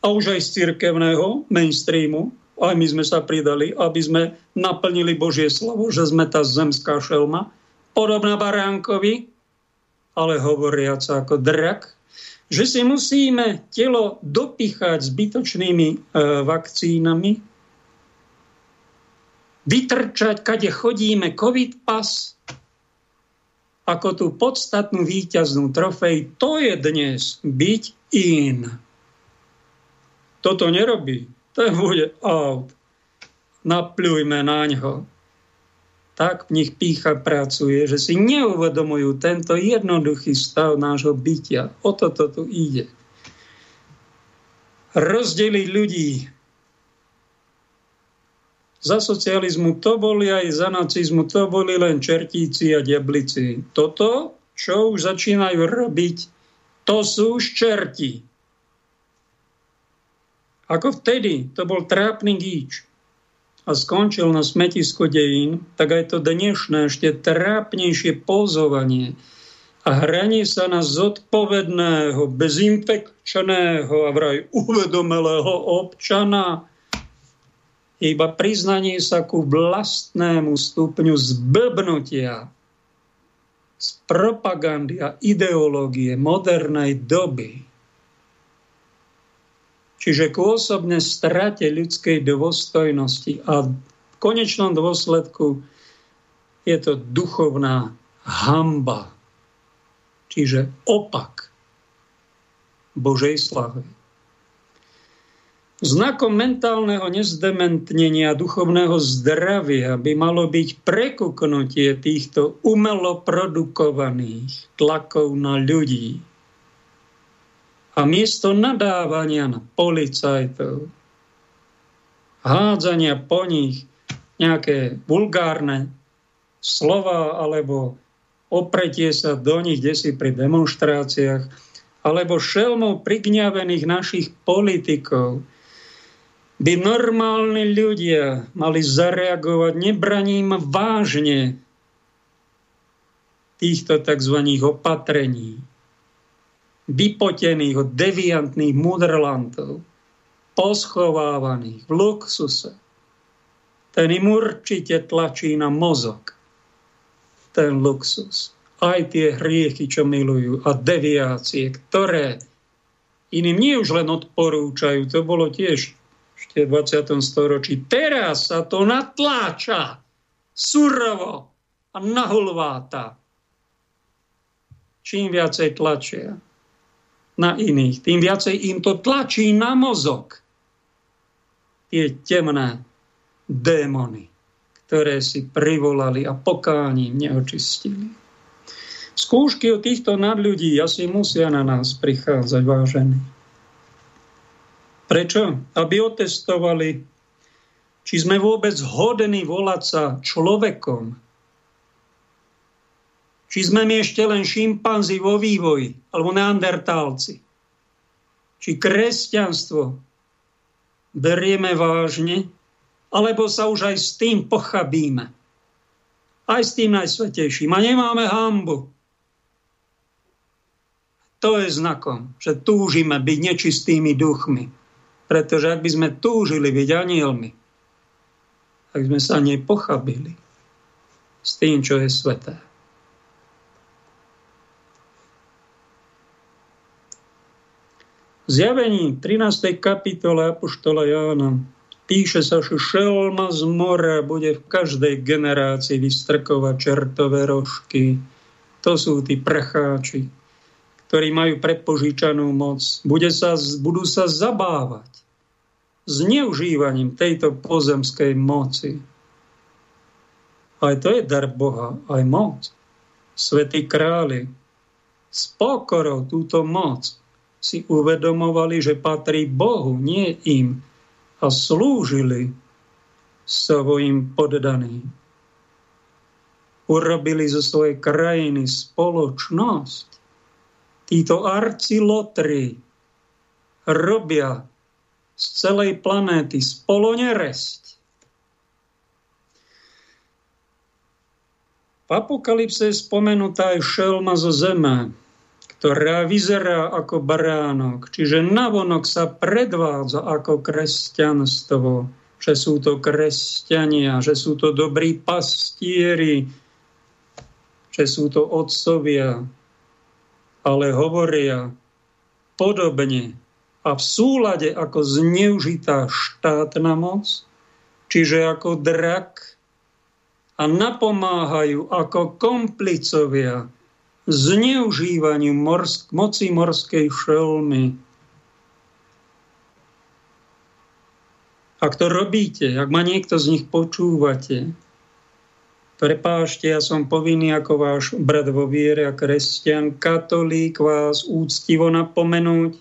a už aj z cirkevného mainstreamu, aj my sme sa pridali, aby sme naplnili Božie slovo, že sme tá zemská šelma, podobná baránkovi, ale hovoriaca ako drak, že si musíme telo dopichať zbytočnými e, vakcínami, vytrčať, kade chodíme, covid pas, ako tú podstatnú výťaznú trofej, to je dnes byť in. Toto nerobí. To bude out. Napľujme na ňo tak v nich pícha pracuje, že si neuvedomujú tento jednoduchý stav nášho bytia. O toto tu ide. rozdeliť ľudí. Za socializmu to boli aj za nacizmu, to boli len čertíci a diablici. Toto, čo už začínajú robiť, to sú už čerti. Ako vtedy, to bol trápny gíč a skončil na smetisku dejín, tak aj to dnešné ešte trápnejšie pozovanie a hranie sa na zodpovedného, bezinfekčného a vraj uvedomelého občana iba priznanie sa ku vlastnému stupňu zblbnutia z propagandy a ideológie modernej doby. Čiže ku osobne strate ľudskej dôstojnosti. A v konečnom dôsledku je to duchovná hamba, čiže opak Božej slavy. Znakom mentálneho nezdementnenia duchovného zdravia by malo byť prekuknutie týchto umelo produkovaných tlakov na ľudí, a miesto nadávania na policajtov, hádzania po nich nejaké vulgárne slova alebo opretie sa do nich desi pri demonstráciách, alebo šelmov prigňavených našich politikov, by normálni ľudia mali zareagovať nebraním vážne týchto tzv. opatrení vypotených od deviantných mudrlantov, poschovávaných v luxuse, ten im určite tlačí na mozog. Ten luxus. Aj tie hriechy, čo milujú a deviácie, ktoré iným nie už len odporúčajú, to bolo tiež ešte v 20. storočí. Teraz sa to natláča surovo a nahulváta. Čím viacej tlačia, na iných, tým viacej im to tlačí na mozog. Tie temné démony, ktoré si privolali a pokáním neočistili. Skúšky od týchto nadľudí asi musia na nás prichádzať, vážení. Prečo? Aby otestovali, či sme vôbec hodení volať sa človekom, či sme my ešte len šimpanzi vo vývoji, alebo neandertálci. Či kresťanstvo berieme vážne, alebo sa už aj s tým pochabíme. Aj s tým najsvetejším. A nemáme hambu. To je znakom, že túžime byť nečistými duchmi. Pretože ak by sme túžili byť anielmi, tak sme sa nepochabili s tým, čo je sveté. Zjavení 13. kapitole Apoštola Jána píše sa, že šelma z mora bude v každej generácii vystrkovať čertové rožky. To sú tí prcháči, ktorí majú prepožičanú moc. Bude sa, budú sa zabávať zneužívaním tejto pozemskej moci. Aj to je dar Boha, aj moc. Svetí králi s pokorou túto moc si uvedomovali, že patrí Bohu, nie im a slúžili svojim poddaným. Urobili zo svojej krajiny spoločnosť. Títo arcilotri robia z celej planéty spoloneresť. V apokalypse je spomenutá aj šelma zo zeme, ktorá vyzerá ako baránok, čiže navonok sa predvádza ako kresťanstvo, že sú to kresťania, že sú to dobrí pastieri, že sú to otcovia, ale hovoria podobne a v súlade ako zneužitá štátna moc, čiže ako drak a napomáhajú ako komplicovia zneužívaniu morsk- moci morskej šelmy. Ak to robíte, ak ma niekto z nich počúvate, prepášte, ja som povinný ako váš brat vo viere a kresťan, katolík vás úctivo napomenúť,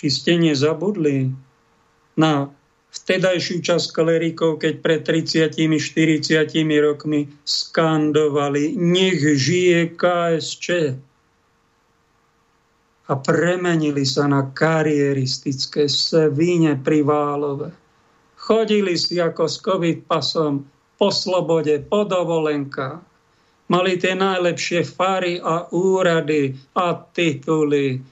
Či ste nezabudli na vtedajšiu časť klerikov, keď pred 30-40 rokmi skandovali nech žije KSČ a premenili sa na karieristické svine priválové. Chodili si ako s covid pasom po slobode, po dovolenkách. Mali tie najlepšie fary a úrady a tituly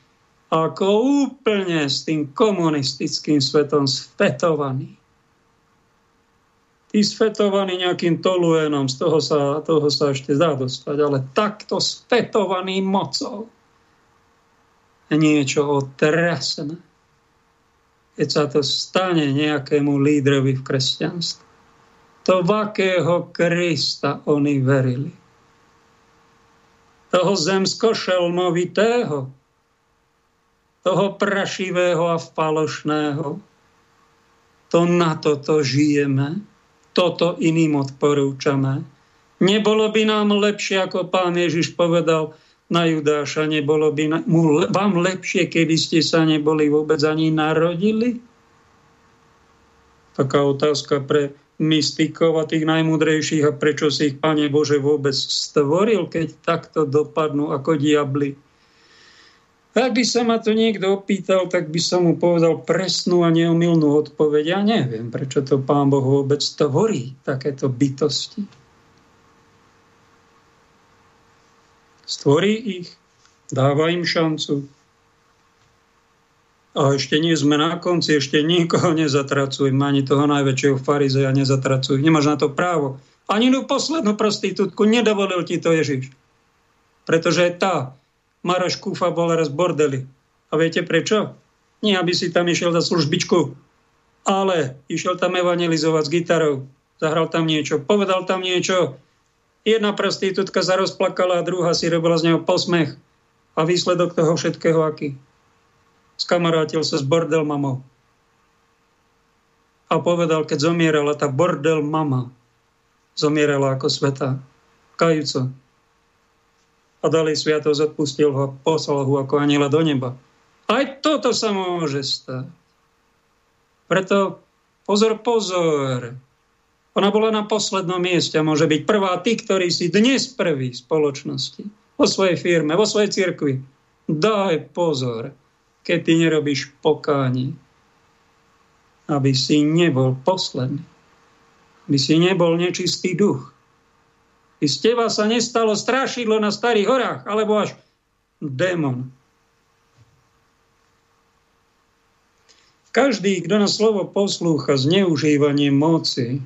ako úplne s tým komunistickým svetom sfetovaný. Tí sfetovaní nejakým toluénom, z toho sa, toho sa ešte dá dostať, ale takto sfetovaný mocou niečo otrasné. Keď sa to stane nejakému lídrovi v kresťanstve. To v akého Krista oni verili. Toho zemskošelmovitého, toho prašivého a falošného. To na toto žijeme, toto iným odporúčame. Nebolo by nám lepšie, ako pán Ježiš povedal na Judáša, nebolo by na, mu, vám lepšie, keby ste sa neboli vôbec ani narodili? Taká otázka pre mystikov a tých najmudrejších a prečo si ich, Pane Bože, vôbec stvoril, keď takto dopadnú ako diabli. Ak by sa ma to niekto opýtal, tak by som mu povedal presnú a neumilnú odpoveď. Ja neviem, prečo to Pán Boh vôbec tvorí, takéto bytosti. Stvorí ich, dáva im šancu. A ešte nie sme na konci, ešte nikoho nezatracujem, ani toho najväčšieho farizeja nezatracujem. Nemáš na to právo. Ani tú poslednú prostitútku nedovolil ti to Ježiš. Pretože tá Maroš Kúfa bol raz bordeli. A viete prečo? Nie, aby si tam išiel za službičku, ale išiel tam evangelizovať s gitarou. Zahral tam niečo, povedal tam niečo. Jedna prostitútka sa rozplakala a druhá si robila z neho posmech. A výsledok toho všetkého aký? Skamarátil sa s bordel mamou. A povedal, keď zomierala tá bordel mama, zomierala ako sveta, kajúco, a dali sviatosť, odpustil ho poslal ho ako aniela do neba. Aj toto sa môže stať. Preto pozor, pozor. Ona bola na poslednom mieste a môže byť prvá ty, ktorý si dnes prvý v spoločnosti, vo svojej firme, vo svojej cirkvi. Daj pozor, keď ty nerobíš pokáni, aby si nebol posledný, aby si nebol nečistý duch, i z teba sa nestalo strašidlo na starých horách, alebo až démon. Každý, kto na slovo poslúcha zneužívanie moci,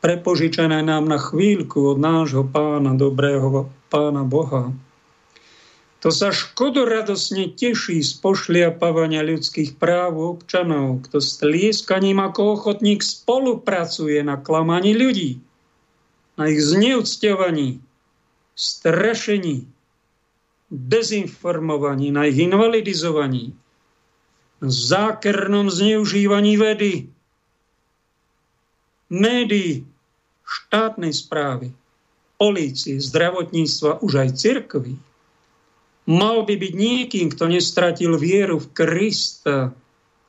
prepožičané nám na chvíľku od nášho pána, dobrého pána Boha, to sa škodoradosne teší z pošliapávania ľudských práv občanov, kto s tlieskaním ako ochotník spolupracuje na klamaní ľudí na ich zneúctiavaní, strašení, dezinformovaní, na ich invalidizovaní, na zákernom zneužívaní vedy, médií, štátnej správy, polície, zdravotníctva, už aj cirkví, mal by byť niekým, kto nestratil vieru v Krista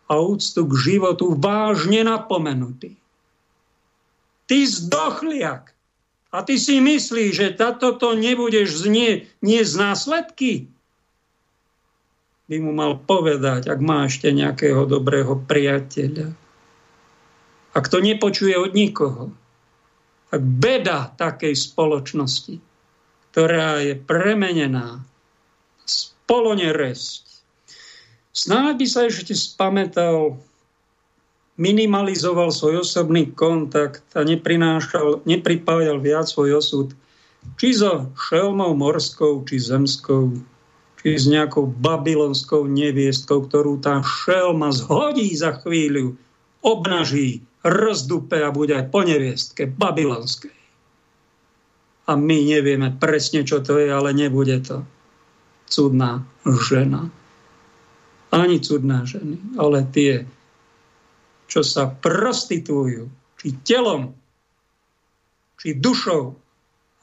a úctu k životu vážne napomenutý. Ty zdochliak, a ty si myslíš, že táto to nebudeš znie, nie z následky? By mu mal povedať, ak má ešte nejakého dobrého priateľa. Ak to nepočuje od nikoho, tak beda takej spoločnosti, ktorá je premenená, spoloneresť. Snáď by sa ešte spamätal minimalizoval svoj osobný kontakt a neprinášal, nepripájal viac svoj osud či so šelmou morskou, či zemskou, či s nejakou babylonskou neviestkou, ktorú tá šelma zhodí za chvíľu, obnaží, rozdupe a bude aj po neviestke babylonskej. A my nevieme presne, čo to je, ale nebude to cudná žena. Ani cudná ženy, ale tie čo sa prostitujú, či telom, či dušou,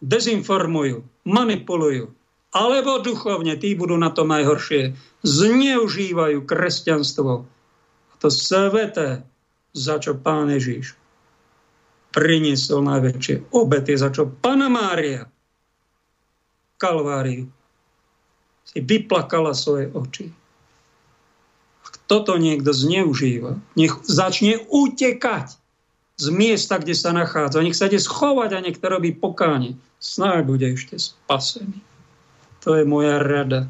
dezinformujú, manipulujú, alebo duchovne, tí budú na tom najhoršie. Zneužívajú kresťanstvo. A to sveté, za čo pán Ježiš priniesol najväčšie obety, za čo Pana Mária Kalváriu si vyplakala svoje oči. Ak toto niekto zneužíva, nech začne utekať z miesta, kde sa nachádza. Nech sa ide schovať a nech to robí pokáne. Snáď bude ešte spasený. To je moja rada.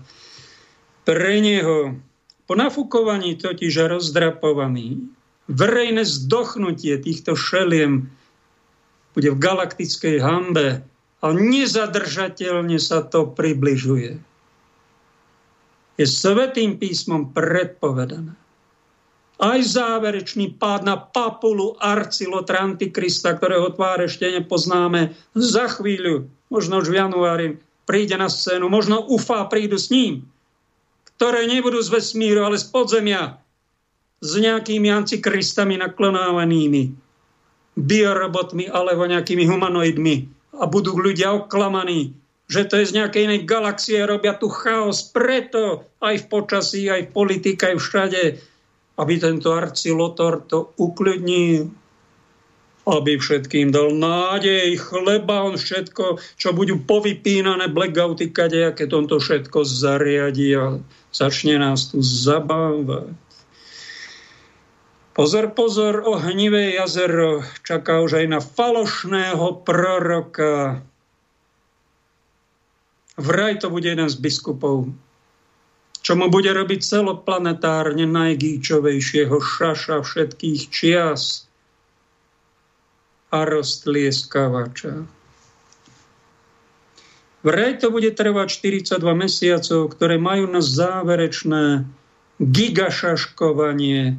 Pre neho po nafúkovaní totiž rozdrapovaný verejné zdochnutie týchto šeliem bude v galaktickej hambe a nezadržateľne sa to približuje. Je svetým písmom predpovedané. Aj záverečný pád na papulu Arcilotra Antikrista, ktorého tvár ešte nepoznáme, za chvíľu, možno už v januári, príde na scénu, možno UFA prídu s ním, ktoré nebudú z vesmíru, ale z podzemia, s nejakými antikristami naklonávanými, biorobotmi alebo nejakými humanoidmi a budú ľudia oklamaní, že to je z nejakej inej galaxie, robia tu chaos, preto aj v počasí, aj v politike, aj všade aby tento arcilotor to uklidnil, aby všetkým dal nádej, chleba, on všetko, čo budú povypínané blackouty, kadejaké tomto všetko zariadi a začne nás tu zabávať. Pozor, pozor, ohnivé jazero čaká už aj na falošného proroka. Vraj to bude jeden z biskupov čo mu bude robiť celoplanetárne najgýčovejšieho šaša všetkých čias a roztlieskavača. Vraj to bude trvať 42 mesiacov, ktoré majú na záverečné gigašaškovanie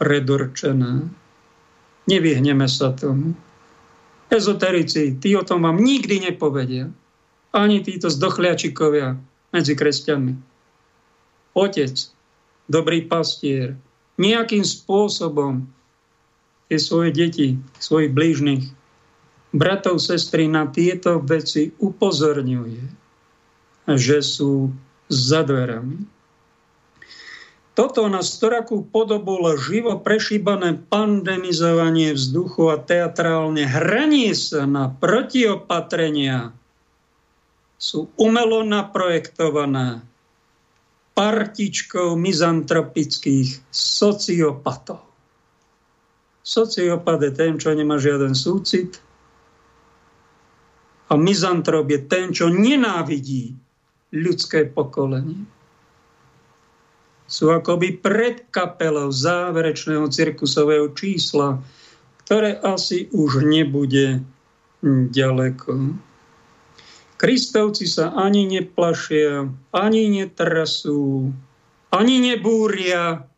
predurčené. Nevyhneme sa tomu. Ezoterici, tí o tom vám nikdy nepovedia. Ani títo zdochliačikovia medzi kresťanmi otec, dobrý pastier, nejakým spôsobom tie svoje deti, svojich blížnych, bratov, sestry na tieto veci upozorňuje, že sú za dverami. Toto na storakú podobu živo prešíbané pandemizovanie vzduchu a teatrálne hranie sa na protiopatrenia sú umelo naprojektované partičkou mizantropických sociopatov. Sociopat je ten, čo nemá žiaden súcit a mizantrop je ten, čo nenávidí ľudské pokolenie. Sú akoby pred kapelou záverečného cirkusového čísla, ktoré asi už nebude ďaleko. Kristovci sa ani neplašia, ani netrasú, ani nebúria,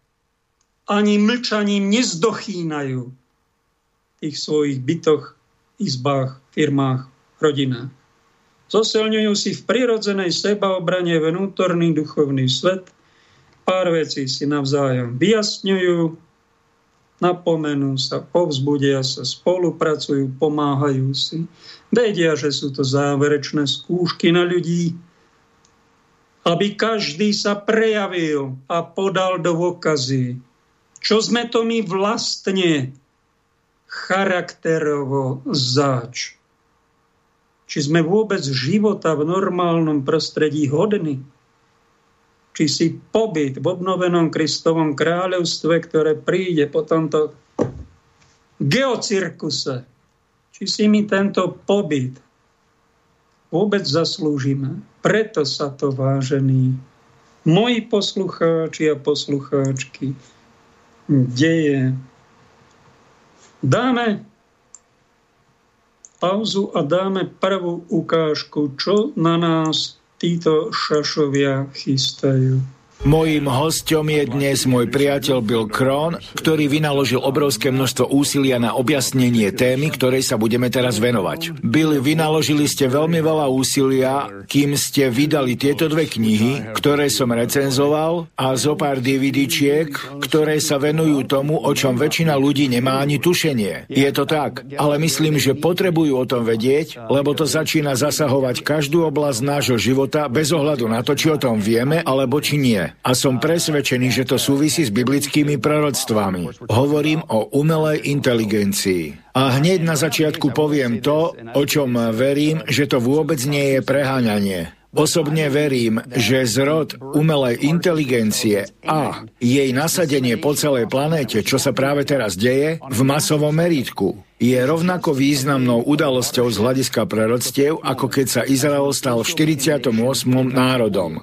ani mlčaním nezdochýnajú v tých svojich bytoch, izbách, firmách, rodinách. Zosilňujú si v prirodzenej sebaobrane vnútorný duchovný svet, pár vecí si navzájom vyjasňujú, napomenú sa, povzbudia sa, spolupracujú, pomáhajú si. Vedia, že sú to záverečné skúšky na ľudí, aby každý sa prejavil a podal do okazy, čo sme to my vlastne charakterovo zač. Či sme vôbec života v normálnom prostredí hodní či si pobyt v obnovenom Kristovom kráľovstve, ktoré príde po tomto geocirkuse, či si my tento pobyt vôbec zaslúžime. Preto sa to, vážení moji poslucháči a poslucháčky, deje. Dáme pauzu a dáme prvú ukážku, čo na nás títo šašovia chystajú. Mojím hostom je dnes môj priateľ Bill Kron, ktorý vynaložil obrovské množstvo úsilia na objasnenie témy, ktorej sa budeme teraz venovať. Bill, vynaložili ste veľmi veľa úsilia, kým ste vydali tieto dve knihy, ktoré som recenzoval a zo pár DVDčiek, ktoré sa venujú tomu, o čom väčšina ľudí nemá ani tušenie. Je to tak, ale myslím, že potrebujú o tom vedieť, lebo to začína zasahovať každú oblasť nášho života bez ohľadu na to, či o tom vieme alebo či nie a som presvedčený, že to súvisí s biblickými proroctvami. Hovorím o umelej inteligencii. A hneď na začiatku poviem to, o čom verím, že to vôbec nie je preháňanie. Osobne verím, že zrod umelej inteligencie a jej nasadenie po celej planéte, čo sa práve teraz deje, v masovom meritku, je rovnako významnou udalosťou z hľadiska proroctiev, ako keď sa Izrael stal v 48. národom.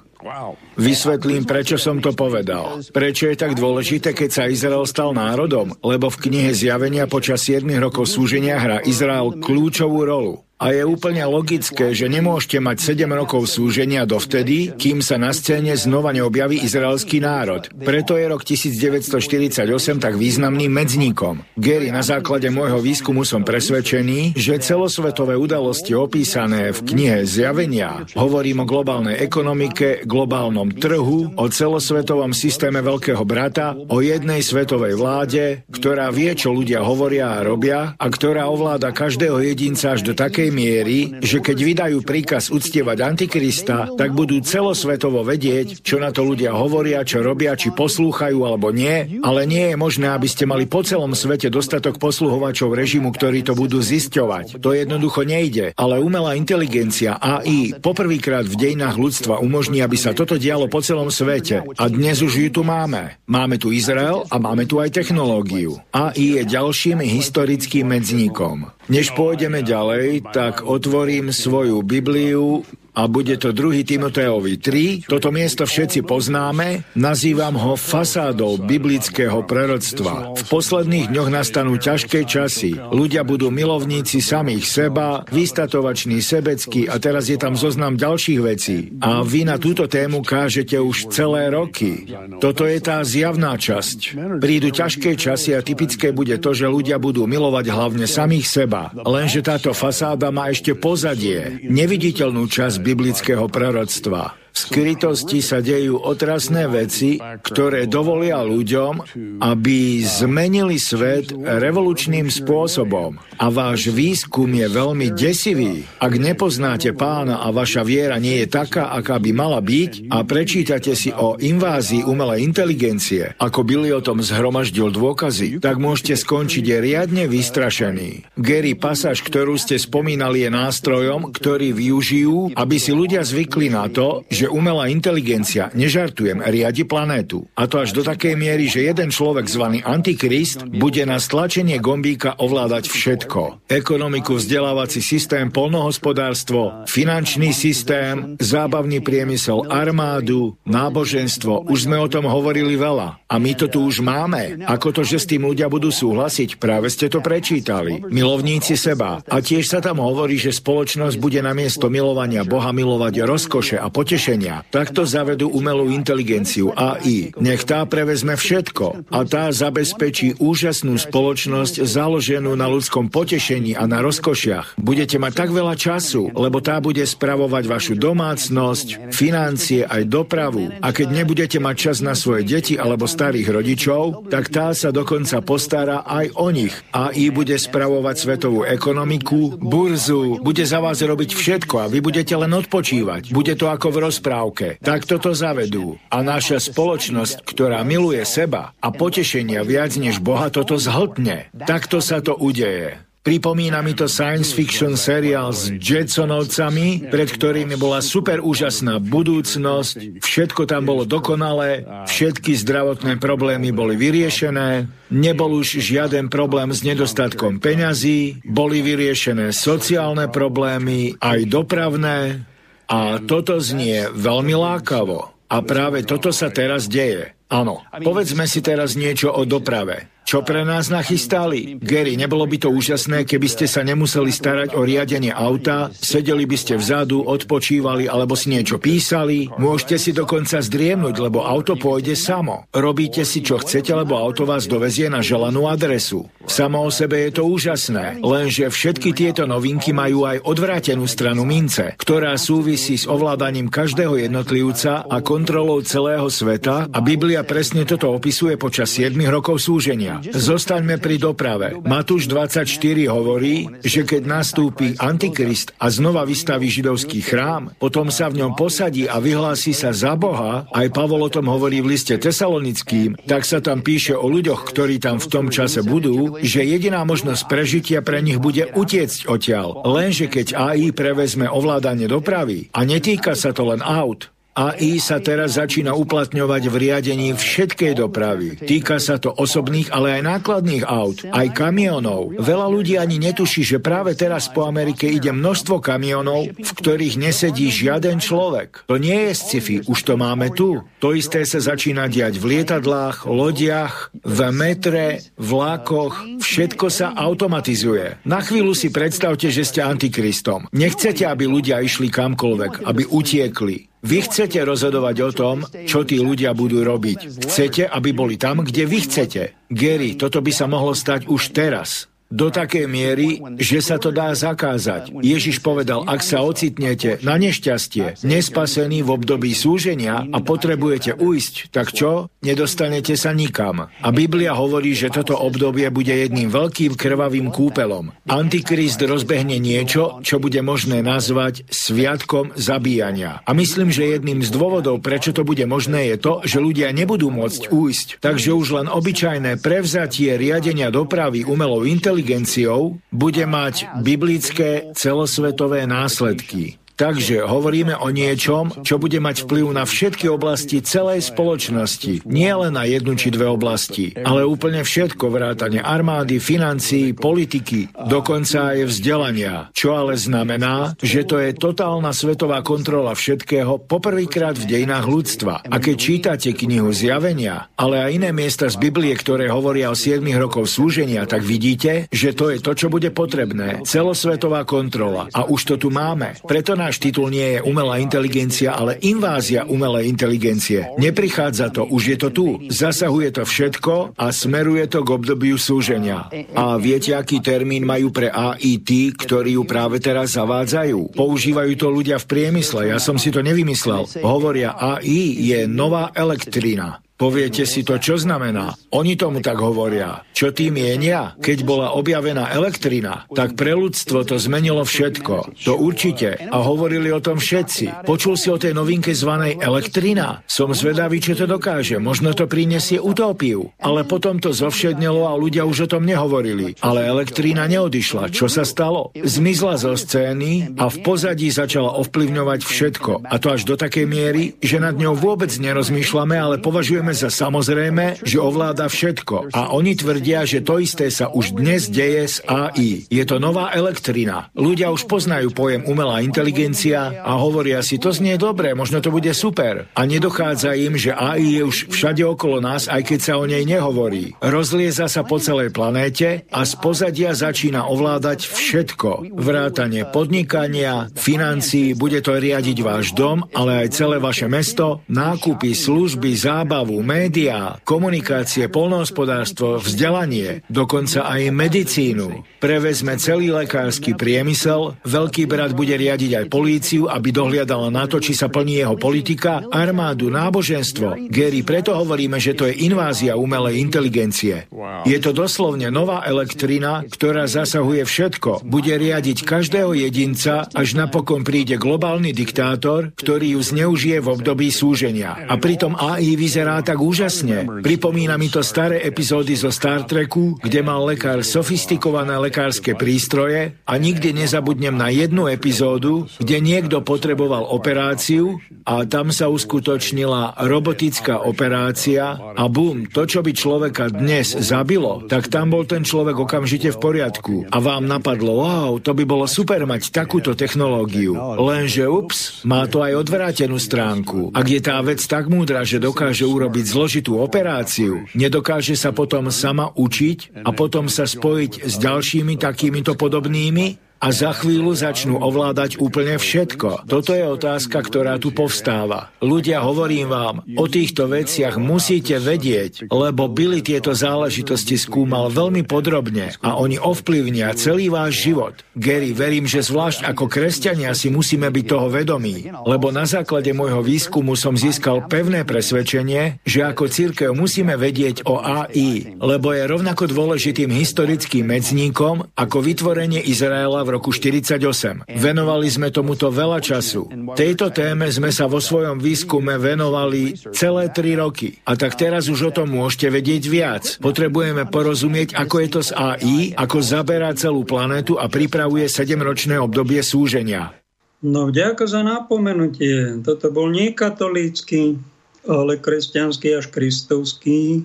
Vysvetlím, prečo som to povedal. Prečo je tak dôležité, keď sa Izrael stal národom? Lebo v knihe Zjavenia počas 7 rokov súženia hrá Izrael kľúčovú rolu. A je úplne logické, že nemôžete mať 7 rokov súženia dovtedy, kým sa na scéne znova neobjaví izraelský národ. Preto je rok 1948 tak významným medzníkom. Gary, na základe môjho výskumu som presvedčený, že celosvetové udalosti opísané v knihe Zjavenia, hovorím o globálnej ekonomike, globálnom trhu, o celosvetovom systéme Veľkého brata, o jednej svetovej vláde, ktorá vie, čo ľudia hovoria a robia a ktorá ovláda každého jedinca až do takej miery, že keď vydajú príkaz uctievať Antikrista, tak budú celosvetovo vedieť, čo na to ľudia hovoria, čo robia, či poslúchajú alebo nie, ale nie je možné, aby ste mali po celom svete dostatok posluhovačov režimu, ktorí to budú zisťovať. To jednoducho nejde, ale umelá inteligencia AI poprvýkrát v dejinách ľudstva umožní, aby sa toto dialo po celom svete. A dnes už ju tu máme. Máme tu Izrael a máme tu aj technológiu. AI je ďalším historickým medzníkom. Než pôjdeme ďalej, tak otvorím svoju Bibliu a bude to 2. Timoteovi 3. Toto miesto všetci poznáme, nazývam ho fasádou biblického proroctva. V posledných dňoch nastanú ťažké časy. Ľudia budú milovníci samých seba, vystatovační sebeckí a teraz je tam zoznam ďalších vecí. A vy na túto tému kážete už celé roky. Toto je tá zjavná časť. Prídu ťažké časy a typické bude to, že ľudia budú milovať hlavne samých seba. Lenže táto fasáda má ešte pozadie, neviditeľnú časť biblického proroctva. Skrytosti sa dejú otrasné veci, ktoré dovolia ľuďom, aby zmenili svet revolučným spôsobom. A váš výskum je veľmi desivý. Ak nepoznáte pána a vaša viera nie je taká, aká by mala byť a prečítate si o invázii umelej inteligencie, ako Billy o tom zhromaždil dôkazy, tak môžete skončiť riadne vystrašený. Gary pasáž, ktorú ste spomínali, je nástrojom, ktorý využijú, aby si ľudia zvykli na to, že umelá inteligencia, nežartujem, riadi planétu. A to až do takej miery, že jeden človek zvaný Antikrist bude na stlačenie gombíka ovládať všetko. Ekonomiku, vzdelávací systém, polnohospodárstvo, finančný systém, zábavný priemysel, armádu, náboženstvo. Už sme o tom hovorili veľa. A my to tu už máme. Ako to, že s tým ľudia budú súhlasiť? Práve ste to prečítali. Milovníci seba. A tiež sa tam hovorí, že spoločnosť bude namiesto milovania Boha milovať rozkoše a potešenie riešenia. Takto zavedú umelú inteligenciu AI. Nech tá prevezme všetko a tá zabezpečí úžasnú spoločnosť založenú na ľudskom potešení a na rozkošiach. Budete mať tak veľa času, lebo tá bude spravovať vašu domácnosť, financie aj dopravu. A keď nebudete mať čas na svoje deti alebo starých rodičov, tak tá sa dokonca postará aj o nich. AI bude spravovať svetovú ekonomiku, burzu, bude za vás robiť všetko a vy budete len odpočívať. Bude to ako v roz rozprávke. Tak toto zavedú. A naša spoločnosť, ktorá miluje seba a potešenia viac než Boha, toto zhltne. Takto sa to udeje. Pripomína mi to science fiction seriál s Jetsonovcami, pred ktorými bola super úžasná budúcnosť, všetko tam bolo dokonalé, všetky zdravotné problémy boli vyriešené, nebol už žiaden problém s nedostatkom peňazí, boli vyriešené sociálne problémy, aj dopravné, a toto znie veľmi lákavo. A práve toto sa teraz deje. Áno, povedzme si teraz niečo o doprave. Čo pre nás nachystali? Gary, nebolo by to úžasné, keby ste sa nemuseli starať o riadenie auta, sedeli by ste vzadu, odpočívali alebo si niečo písali, môžete si dokonca zdriemnúť, lebo auto pôjde samo. Robíte si, čo chcete, lebo auto vás dovezie na želanú adresu. Samo o sebe je to úžasné, lenže všetky tieto novinky majú aj odvrátenú stranu mince, ktorá súvisí s ovládaním každého jednotlivca a kontrolou celého sveta a Biblia presne toto opisuje počas 7 rokov súženia. Zostaňme pri doprave. Matúš 24 hovorí, že keď nastúpi Antikrist a znova vystaví židovský chrám, potom sa v ňom posadí a vyhlási sa za Boha, aj Pavol o tom hovorí v liste tesalonickým, tak sa tam píše o ľuďoch, ktorí tam v tom čase budú, že jediná možnosť prežitia pre nich bude utiecť odtiaľ. Lenže keď AI prevezme ovládanie dopravy a netýka sa to len aut, AI sa teraz začína uplatňovať v riadení všetkej dopravy. Týka sa to osobných, ale aj nákladných aut, aj kamionov. Veľa ľudí ani netuší, že práve teraz po Amerike ide množstvo kamionov, v ktorých nesedí žiaden človek. To nie je sci-fi, už to máme tu. To isté sa začína diať v lietadlách, lodiach, v metre, vlákoch. Všetko sa automatizuje. Na chvíľu si predstavte, že ste antikristom. Nechcete, aby ľudia išli kamkoľvek, aby utiekli. Vy chcete rozhodovať o tom, čo tí ľudia budú robiť. Chcete, aby boli tam, kde vy chcete. Gary, toto by sa mohlo stať už teraz do takej miery, že sa to dá zakázať. Ježiš povedal, ak sa ocitnete na nešťastie, nespasený v období súženia a potrebujete ujsť, tak čo? Nedostanete sa nikam. A Biblia hovorí, že toto obdobie bude jedným veľkým krvavým kúpelom. Antikrist rozbehne niečo, čo bude možné nazvať sviatkom zabíjania. A myslím, že jedným z dôvodov, prečo to bude možné, je to, že ľudia nebudú môcť ujsť. Takže už len obyčajné prevzatie riadenia dopravy umelou inteligenciou inteligenciou bude mať biblické celosvetové následky. Takže hovoríme o niečom, čo bude mať vplyv na všetky oblasti celej spoločnosti. Nie len na jednu či dve oblasti, ale úplne všetko, vrátane armády, financií, politiky, dokonca aj vzdelania. Čo ale znamená, že to je totálna svetová kontrola všetkého poprvýkrát v dejinách ľudstva. A keď čítate knihu Zjavenia, ale aj iné miesta z Biblie, ktoré hovoria o 7 rokov slúženia, tak vidíte, že to je to, čo bude potrebné. Celosvetová kontrola. A už to tu máme. Preto náš titul nie je umelá inteligencia, ale invázia umelej inteligencie. Neprichádza to, už je to tu. Zasahuje to všetko a smeruje to k obdobiu súženia. A viete, aký termín majú pre AI tí, ktorí ju práve teraz zavádzajú? Používajú to ľudia v priemysle, ja som si to nevymyslel. Hovoria, AI je nová elektrina. Poviete si to, čo znamená? Oni tomu tak hovoria. Čo tým mienia? Keď bola objavená elektrina, tak pre ľudstvo to zmenilo všetko. To určite. A hovorili o tom všetci. Počul si o tej novinke zvanej elektrina? Som zvedavý, čo to dokáže. Možno to prinesie utópiu. Ale potom to zovšednelo a ľudia už o tom nehovorili. Ale elektrína neodišla. Čo sa stalo? Zmizla zo scény a v pozadí začala ovplyvňovať všetko. A to až do takej miery, že nad ňou vôbec nerozmýšľame, ale považujeme berieme za samozrejme, že ovláda všetko. A oni tvrdia, že to isté sa už dnes deje s AI. Je to nová elektrina. Ľudia už poznajú pojem umelá inteligencia a hovoria si, to znie dobre, možno to bude super. A nedochádza im, že AI je už všade okolo nás, aj keď sa o nej nehovorí. Rozlieza sa po celej planéte a z pozadia začína ovládať všetko. Vrátanie podnikania, financií, bude to riadiť váš dom, ale aj celé vaše mesto, nákupy, služby, zábavu, médiá, komunikácie, polnohospodárstvo, vzdelanie, dokonca aj medicínu. Prevezme celý lekársky priemysel, veľký brat bude riadiť aj políciu, aby dohliadala na to, či sa plní jeho politika, armádu, náboženstvo. Gary, preto hovoríme, že to je invázia umelej inteligencie. Je to doslovne nová elektrina, ktorá zasahuje všetko. Bude riadiť každého jedinca, až napokon príde globálny diktátor, ktorý ju zneužije v období súženia. A pritom AI vyzerá tak úžasne. Pripomína mi to staré epizódy zo Star Treku, kde mal lekár sofistikované lekárske prístroje a nikdy nezabudnem na jednu epizódu, kde niekto potreboval operáciu a tam sa uskutočnila robotická operácia a bum, to, čo by človeka dnes zabilo, tak tam bol ten človek okamžite v poriadku. A vám napadlo, wow, to by bolo super mať takúto technológiu. Lenže ups, má to aj odvrátenú stránku. Ak je tá vec tak múdra, že dokáže urobiť robiť zložitú operáciu, nedokáže sa potom sama učiť a potom sa spojiť s ďalšími takýmito podobnými? A za chvíľu začnú ovládať úplne všetko. Toto je otázka, ktorá tu povstáva. Ľudia, hovorím vám, o týchto veciach musíte vedieť, lebo Billy tieto záležitosti skúmal veľmi podrobne a oni ovplyvnia celý váš život. Gary, verím, že zvlášť ako kresťania si musíme byť toho vedomí, lebo na základe môjho výskumu som získal pevné presvedčenie, že ako církev musíme vedieť o AI, lebo je rovnako dôležitým historickým medzníkom ako vytvorenie Izraela v roku 48. Venovali sme tomuto veľa času. Tejto téme sme sa vo svojom výskume venovali celé tri roky. A tak teraz už o tom môžete vedieť viac. Potrebujeme porozumieť, ako je to s AI, ako zaberá celú planetu a pripravuje 7-ročné obdobie súženia. No vďaka za napomenutie. Toto bol nie katolícky, ale kresťanský až kristovský,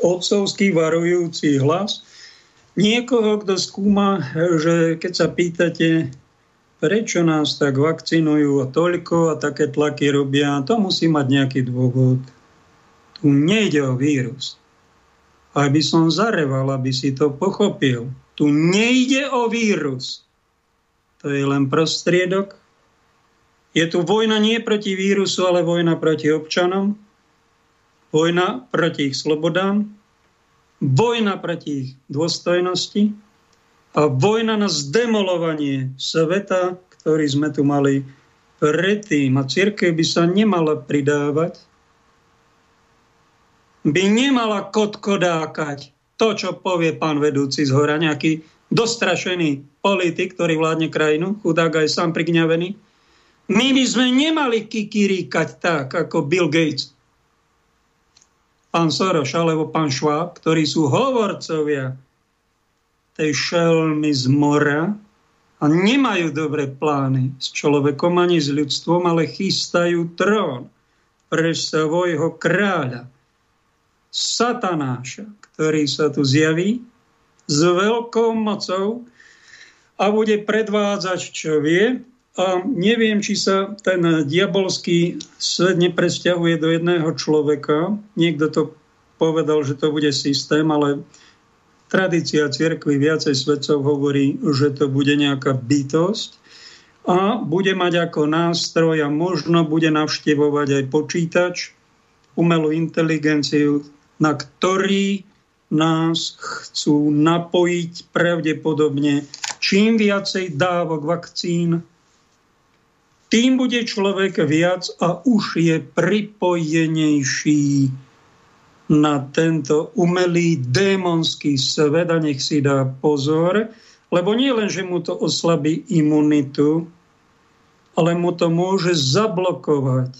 otcovský varujúci hlas, niekoho, kto skúma, že keď sa pýtate, prečo nás tak vakcinujú a toľko a také tlaky robia, to musí mať nejaký dôvod. Tu nejde o vírus. Aby som zareval, aby si to pochopil. Tu nejde o vírus. To je len prostriedok. Je tu vojna nie proti vírusu, ale vojna proti občanom. Vojna proti ich slobodám vojna proti ich dôstojnosti a vojna na zdemolovanie sveta, ktorý sme tu mali predtým. A církev by sa nemala pridávať, by nemala kotkodákať to, čo povie pán vedúci z hora, nejaký dostrašený politik, ktorý vládne krajinu, chudák aj sám prigňavený. My by sme nemali kikiríkať tak, ako Bill Gates pán Soros alebo pán Schwab, ktorí sú hovorcovia tej šelmy z mora a nemajú dobré plány s človekom ani s ľudstvom, ale chystajú trón pre svojho kráľa, satanáša, ktorý sa tu zjaví s veľkou mocou a bude predvádzať, čo vie, a neviem, či sa ten diabolský svet nepresťahuje do jedného človeka. Niekto to povedal, že to bude systém, ale tradícia cirkvi viacej svetcov hovorí, že to bude nejaká bytosť a bude mať ako nástroj a možno bude navštevovať aj počítač, umelú inteligenciu, na ktorý nás chcú napojiť pravdepodobne čím viacej dávok vakcín, tým bude človek viac a už je pripojenejší na tento umelý démonský svet a nech si dá pozor, lebo nie len, že mu to oslabí imunitu, ale mu to môže zablokovať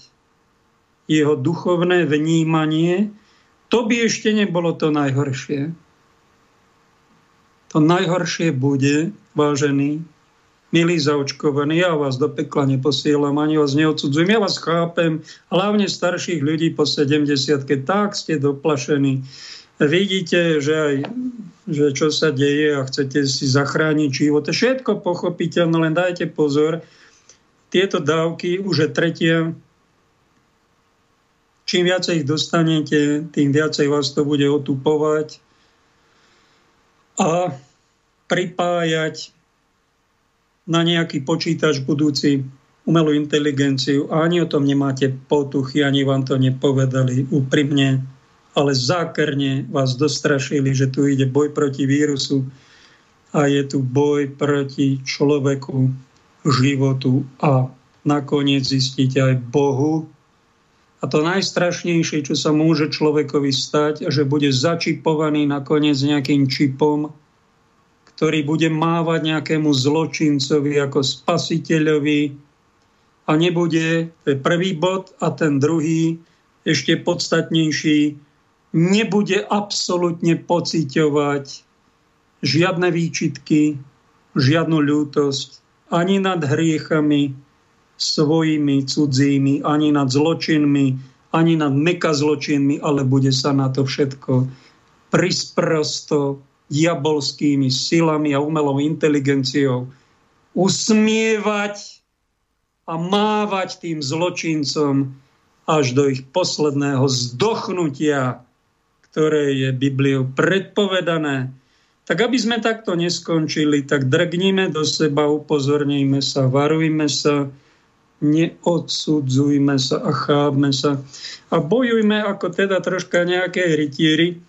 jeho duchovné vnímanie. To by ešte nebolo to najhoršie. To najhoršie bude, vážený, milí zaočkovaní, ja vás do pekla neposielam, ani vás neodsudzujem, ja vás chápem, hlavne starších ľudí po 70 tak ste doplašení. Vidíte, že aj že čo sa deje a chcete si zachrániť život. Všetko pochopiteľné, len dajte pozor. Tieto dávky už je tretia. Čím viacej ich dostanete, tým viacej vás to bude otupovať a pripájať na nejaký počítač budúci umelú inteligenciu a ani o tom nemáte potuchy, ani vám to nepovedali úprimne, ale zákerne vás dostrašili, že tu ide boj proti vírusu a je tu boj proti človeku, životu a nakoniec zistíte aj Bohu. A to najstrašnejšie, čo sa môže človekovi stať, že bude začipovaný nakoniec nejakým čipom, ktorý bude mávať nejakému zločincovi ako spasiteľovi a nebude, to je prvý bod, a ten druhý, ešte podstatnejší, nebude absolútne pociťovať žiadne výčitky, žiadnu ľútosť ani nad hriechami svojimi cudzími, ani nad zločinmi, ani nad meka zločinmi, ale bude sa na to všetko prisprosto diabolskými silami a umelou inteligenciou usmievať a mávať tým zločincom až do ich posledného zdochnutia, ktoré je Bibliou predpovedané. Tak aby sme takto neskončili, tak drgníme do seba, upozorníme sa, varujme sa, neodsudzujme sa a chápme sa. A bojujme ako teda troška nejaké rytieri.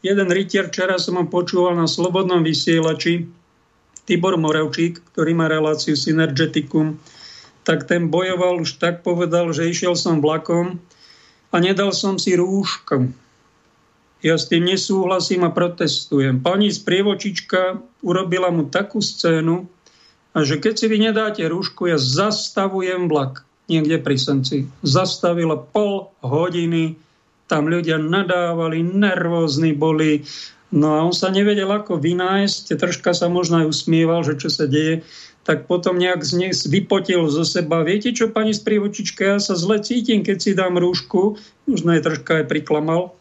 Jeden rytier, včera som ho počúval na Slobodnom vysielači, Tibor Moravčík, ktorý má reláciu Synergeticum, tak ten bojoval, už tak povedal, že išiel som vlakom a nedal som si rúško. Ja s tým nesúhlasím a protestujem. Pani sprievočička urobila mu takú scénu, a že keď si vy nedáte rúšku, ja zastavujem vlak niekde pri Senci. Zastavila pol hodiny, tam ľudia nadávali, nervózni boli, no a on sa nevedel ako vynájsť, troška sa možno aj usmieval, že čo sa deje tak potom nejak z nej vypotil zo seba. Viete čo, pani sprievočička, ja sa zle cítim, keď si dám rúšku. Možno je troška aj priklamal.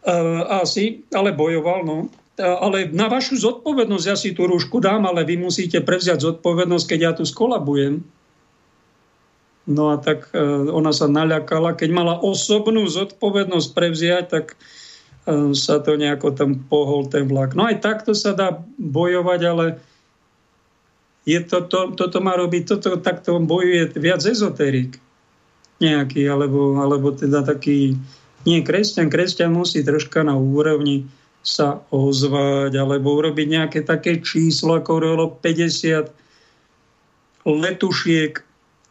Uh, asi, ale bojoval, no. Uh, ale na vašu zodpovednosť ja si tú rúšku dám, ale vy musíte prevziať zodpovednosť, keď ja tu skolabujem. No a tak uh, ona sa naľakala. Keď mala osobnú zodpovednosť prevziať, tak uh, sa to nejako tam pohol ten vlak. No aj takto sa dá bojovať, ale je to, to, toto má robiť, toto takto bojuje viac ezoterik nejaký, alebo, alebo teda taký, nie kresťan, kresťan musí troška na úrovni sa ozvať, alebo urobiť nejaké také číslo, ako urobilo 50 letušiek,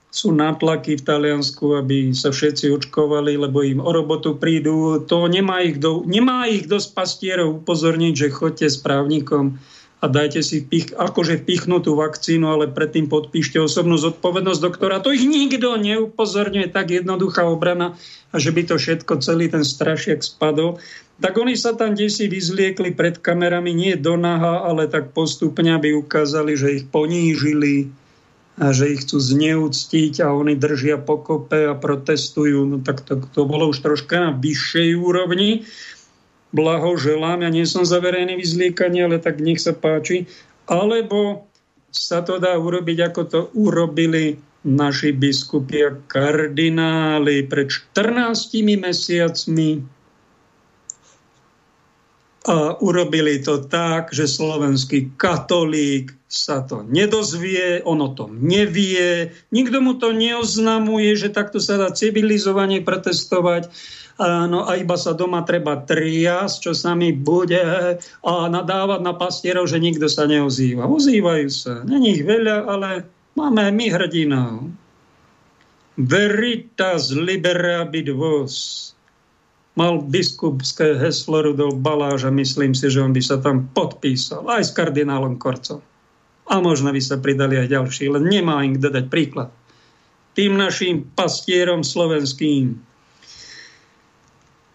sú nátlaky v Taliansku, aby sa všetci očkovali, lebo im o robotu prídu. To nemá ich, do, nemá ich dosť pastierov upozorniť, že chodte s právnikom a dajte si pich, akože pichnutú vakcínu, ale predtým podpíšte osobnú zodpovednosť doktora. To ich nikto neupozorňuje, tak jednoduchá obrana, a že by to všetko, celý ten strašiak spadol. Tak oni sa tam si vyzliekli pred kamerami, nie do naha, ale tak postupne, aby ukázali, že ich ponížili a že ich chcú zneúctiť a oni držia pokope a protestujú. No tak to, to bolo už troška na vyššej úrovni blahoželám, ja nie som za verejné vyzliekanie, ale tak nech sa páči. Alebo sa to dá urobiť, ako to urobili naši biskupy a kardináli pred 14 mesiacmi. A urobili to tak, že slovenský katolík sa to nedozvie, ono to nevie, nikto mu to neoznamuje, že takto sa dá civilizovane protestovať no a iba sa doma treba triasť, čo sa mi bude a nadávať na pastierov, že nikto sa neozýva. Ozývajú sa. Není ich veľa, ale máme my hrdinov. Veritas liberabit vos. Mal biskupské heslo Rudolf Baláž a myslím si, že on by sa tam podpísal aj s kardinálom Korcom. A možno by sa pridali aj ďalší, len nemá im kto dať príklad. Tým našim pastierom slovenským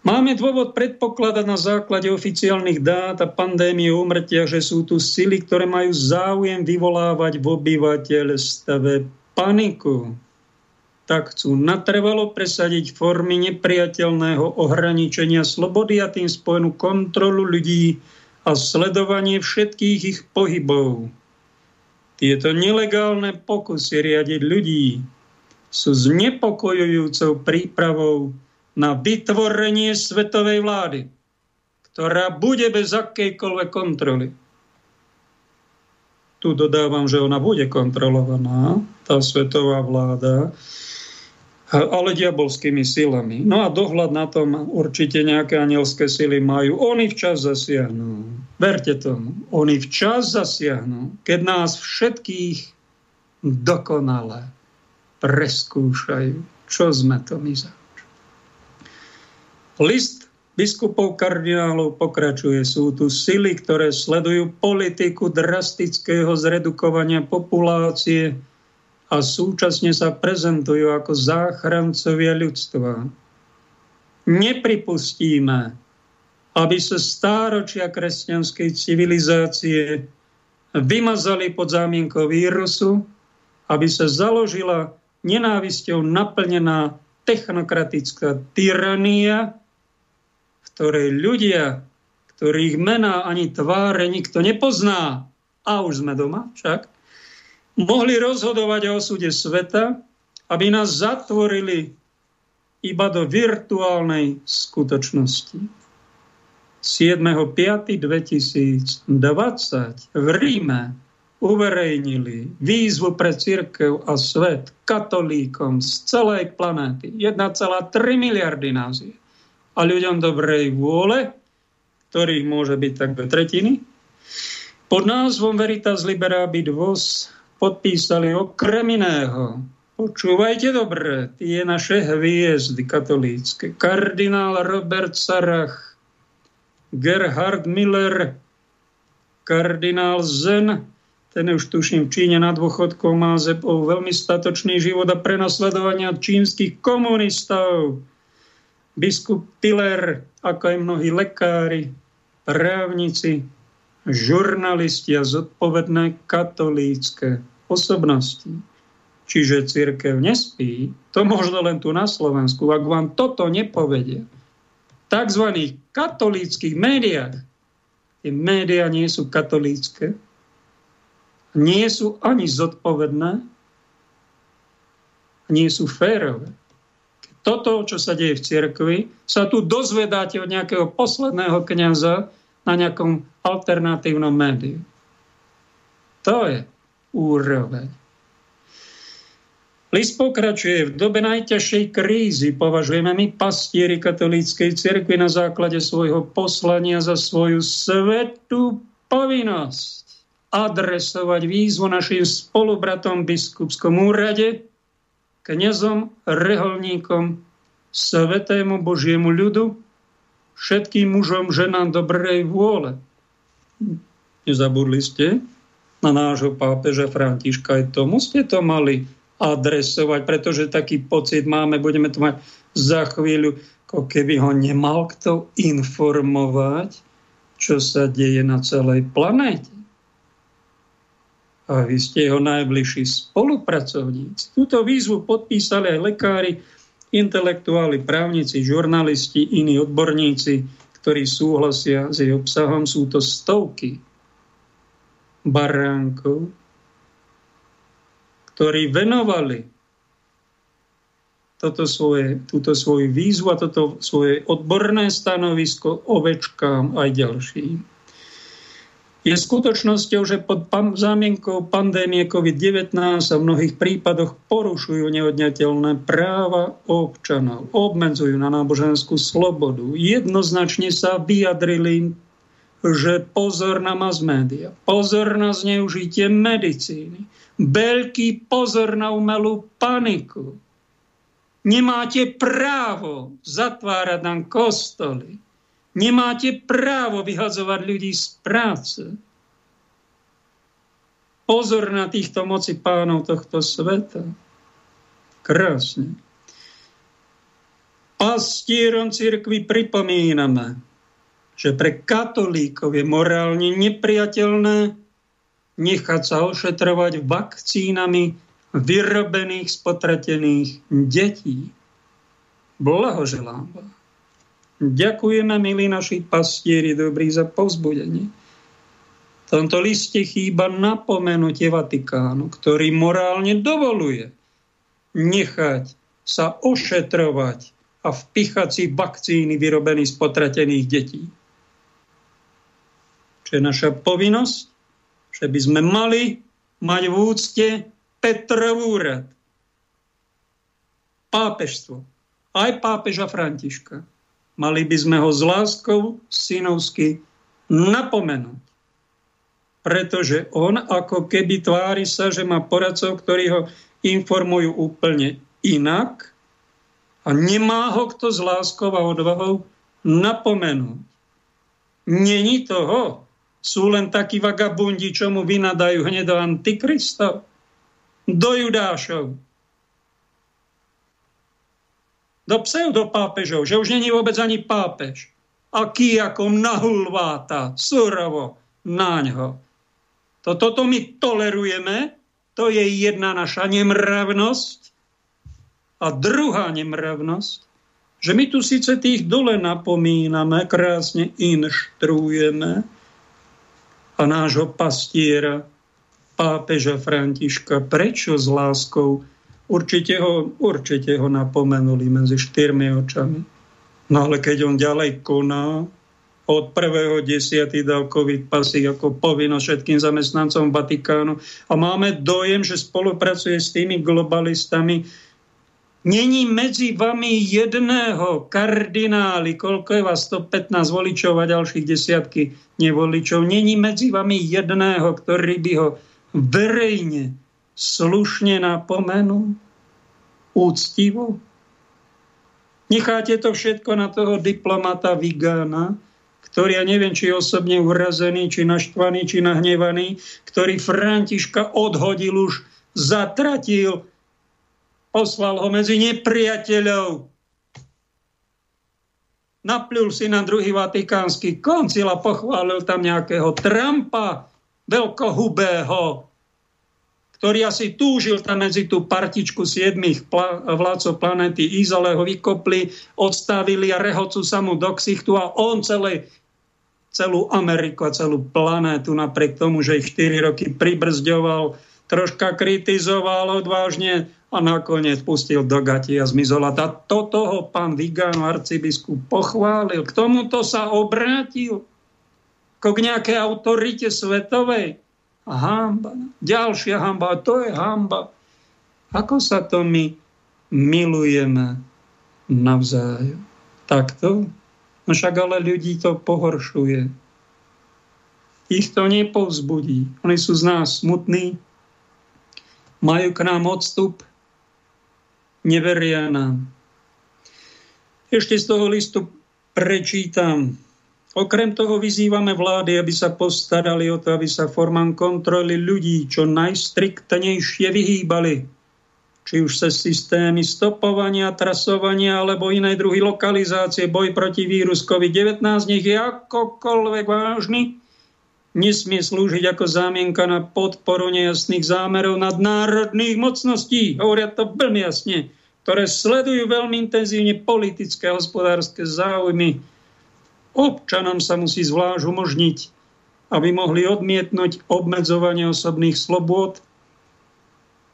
Máme dôvod predpokladať na základe oficiálnych dát a pandémie umrtia, že sú tu sily, ktoré majú záujem vyvolávať v obyvateľstve paniku. Tak chcú natrvalo presadiť formy nepriateľného ohraničenia slobody a tým spojenú kontrolu ľudí a sledovanie všetkých ich pohybov. Tieto nelegálne pokusy riadiť ľudí sú znepokojujúcou prípravou na vytvorenie svetovej vlády, ktorá bude bez akejkoľvek kontroly. Tu dodávam, že ona bude kontrolovaná, tá svetová vláda, ale diabolskými silami. No a dohľad na tom určite nejaké anielské sily majú. Oni včas zasiahnu. Verte tomu. Oni včas zasiahnu, keď nás všetkých dokonale preskúšajú. Čo sme to my za? List biskupov kardinálov pokračuje. Sú tu sily, ktoré sledujú politiku drastického zredukovania populácie a súčasne sa prezentujú ako záchrancovia ľudstva. Nepripustíme, aby sa stáročia kresťanskej civilizácie vymazali pod zámienkou vírusu, aby sa založila nenávisťou naplnená technokratická tyrania, ktorej ľudia, ktorých mená ani tváre nikto nepozná, a už sme doma však, mohli rozhodovať o osude sveta, aby nás zatvorili iba do virtuálnej skutočnosti. 7.5.2020 v Ríme uverejnili výzvu pre církev a svet katolíkom z celej planéty. 1,3 miliardy nás je. A ľuďom dobrej vôle, ktorých môže byť tak do tretiny, pod názvom Veritas Liberabit Vos podpísali okrem iného Počúvajte dobre, tie naše hviezdy katolícke. Kardinál Robert Sarach, Gerhard Miller, kardinál Zen, ten už tuším v Číne na dôchodku má zepol veľmi statočný život a prenasledovania čínskych komunistov. Biskup Tiller, ako aj mnohí lekári, právnici, žurnalisti a zodpovedné katolícke osobnosti čiže církev nespí, to možno len tu na Slovensku, ak vám toto nepovedia, v tzv. katolíckých médiách, tie médiá nie sú katolícke, nie sú ani zodpovedné, nie sú férové. Toto, čo sa deje v cirkvi, sa tu dozvedáte od nejakého posledného kniaza na nejakom alternatívnom médiu. To je úroveň. List pokračuje. V dobe najťažšej krízy považujeme my pastieri katolíckej cirkvi na základe svojho poslania za svoju svetú povinnosť adresovať výzvu našim spolubratom v biskupskom úrade, kniazom, reholníkom, svetému Božiemu ľudu, všetkým mužom, ženám dobrej vôle. Nezabudli ste na nášho pápeža Františka, aj tomu ste to mali adresovať, pretože taký pocit máme, budeme to mať za chvíľu, ako keby ho nemal kto informovať, čo sa deje na celej planéte. A vy ste jeho najbližší spolupracovníci. Túto výzvu podpísali aj lekári, intelektuáli, právnici, žurnalisti, iní odborníci, ktorí súhlasia s jej obsahom. Sú to stovky baránkov, ktorí venovali toto svoje, túto svoju výzvu a toto svoje odborné stanovisko ovečkám aj ďalším. Je skutočnosťou, že pod zámienkou pandémie COVID-19 a v mnohých prípadoch porušujú neodňateľné práva občanov, obmedzujú na náboženskú slobodu. Jednoznačne sa vyjadrili, že pozor na mass media, pozor na zneužitie medicíny, veľký pozor na umelú paniku. Nemáte právo zatvárať nám kostoly. Nemáte právo vyhadzovať ľudí z práce. Pozor na týchto moci pánov tohto sveta. Krásne. Pastierom cirkvi pripomíname, že pre katolíkov je morálne nepriateľné nechať sa ošetrovať vakcínami vyrobených, spotratených detí. Blahoželám vám. Ďakujeme, milí naši pastieri, dobrý za povzbudenie. V tomto liste chýba napomenutie Vatikánu, ktorý morálne dovoluje nechať sa ošetrovať a vpichať si vakcíny vyrobených z potratených detí. Čo je naša povinnosť? že by sme mali mať v úcte Petrov úrad. Pápežstvo. Aj pápeža Františka. Mali by sme ho s láskou synovsky napomenúť. Pretože on ako keby tvári sa, že má poradcov, ktorí ho informujú úplne inak a nemá ho kto s láskou a odvahou napomenúť. Není toho, sú len takí vagabundi, čo mu vynadajú hneď do Antikrista, do Judášov, do pseudopápežov, že už není vôbec ani pápež. Aký ako nahulváta, surovo naňho. To, toto my tolerujeme, to je jedna naša nemravnosť. A druhá nemravnosť, že my tu síce tých dole napomíname, krásne inštruujeme, a nášho pastiera, pápeža Františka, prečo s láskou určite ho, určite ho napomenuli medzi štyrmi očami. No ale keď on ďalej koná, od prvého desiatý dal COVID pasy ako povinnosť všetkým zamestnancom Vatikánu a máme dojem, že spolupracuje s tými globalistami. Není medzi vami jedného kardináli, koľko je vás 115 voličov a ďalších desiatky nevoličov. Není medzi vami jedného, ktorý by ho verejne, slušne napomenul, úctivo. Necháte to všetko na toho diplomata Vigana, ktorý ja neviem, či je osobne urazený, či naštvaný, či nahnevaný, ktorý Františka odhodil už, zatratil, poslal ho medzi nepriateľov. Napľul si na druhý vatikánsky koncil a pochválil tam nejakého Trumpa, veľkohubého, ktorý asi túžil tam medzi tú partičku siedmých pla- vládcov planety Izole ho vykopli, odstavili a rehocu sa mu do ksichtu a on celej, celú Ameriku a celú planétu napriek tomu, že ich 4 roky pribrzďoval, troška kritizoval odvážne a nakoniec pustil do gati a zmizol. A toto ho pán Vigano arcibiskup pochválil. K tomuto sa obrátil. K nejakej autorite svetovej hamba. Ďalšia hamba. A to je hamba. Ako sa to my milujeme navzájom? Takto? No však ale ľudí to pohoršuje. Ich to nepovzbudí. Oni sú z nás smutní, majú k nám odstup, neveria nám. Ešte z toho listu prečítam Okrem toho vyzývame vlády, aby sa postarali o to, aby sa formám kontroly ľudí čo najstriktnejšie vyhýbali. Či už sa systémy stopovania, trasovania alebo iné druhy lokalizácie, boj proti vírus COVID-19, nech je akokoľvek vážny, nesmie slúžiť ako zámienka na podporu nejasných zámerov nadnárodných mocností. Hovoria to veľmi jasne, ktoré sledujú veľmi intenzívne politické a hospodárske záujmy Občanom sa musí zvlášť umožniť, aby mohli odmietnúť obmedzovanie osobných slobôd,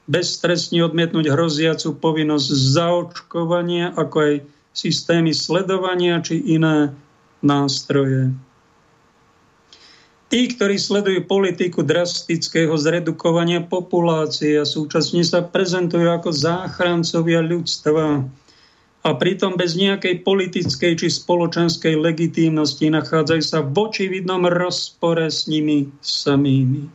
bezstresne odmietnúť hroziacu povinnosť zaočkovania, ako aj systémy sledovania či iné nástroje. Tí, ktorí sledujú politiku drastického zredukovania populácie a súčasne sa prezentujú ako záchrancovia ľudstva, a pritom bez nejakej politickej či spoločenskej legitímnosti nachádzajú sa v očividnom rozpore s nimi samými.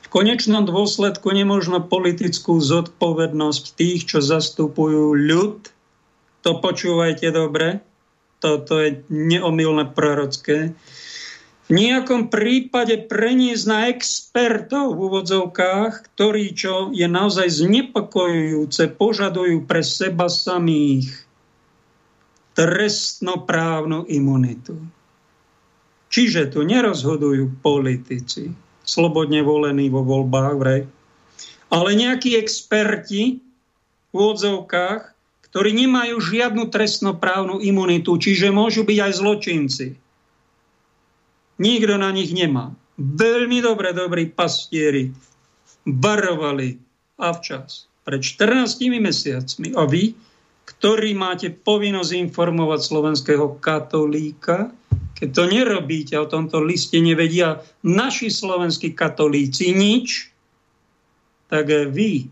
V konečnom dôsledku nemožno politickú zodpovednosť tých, čo zastupujú ľud, to počúvajte dobre, toto je neomilné prorocké, nejakom prípade preniesť na expertov v úvodzovkách, ktorí, čo je naozaj znepokojujúce, požadujú pre seba samých trestnoprávnu imunitu. Čiže tu nerozhodujú politici, slobodne volení vo voľbách, vrej, ale nejakí experti v úvodzovkách, ktorí nemajú žiadnu trestnoprávnu imunitu, čiže môžu byť aj zločinci Nikto na nich nemá. Veľmi dobre, dobrí pastieri varovali a včas. Pred 14 mesiacmi. A vy, ktorí máte povinnosť informovať slovenského katolíka, keď to nerobíte, o tomto liste nevedia naši slovenskí katolíci nič, tak vy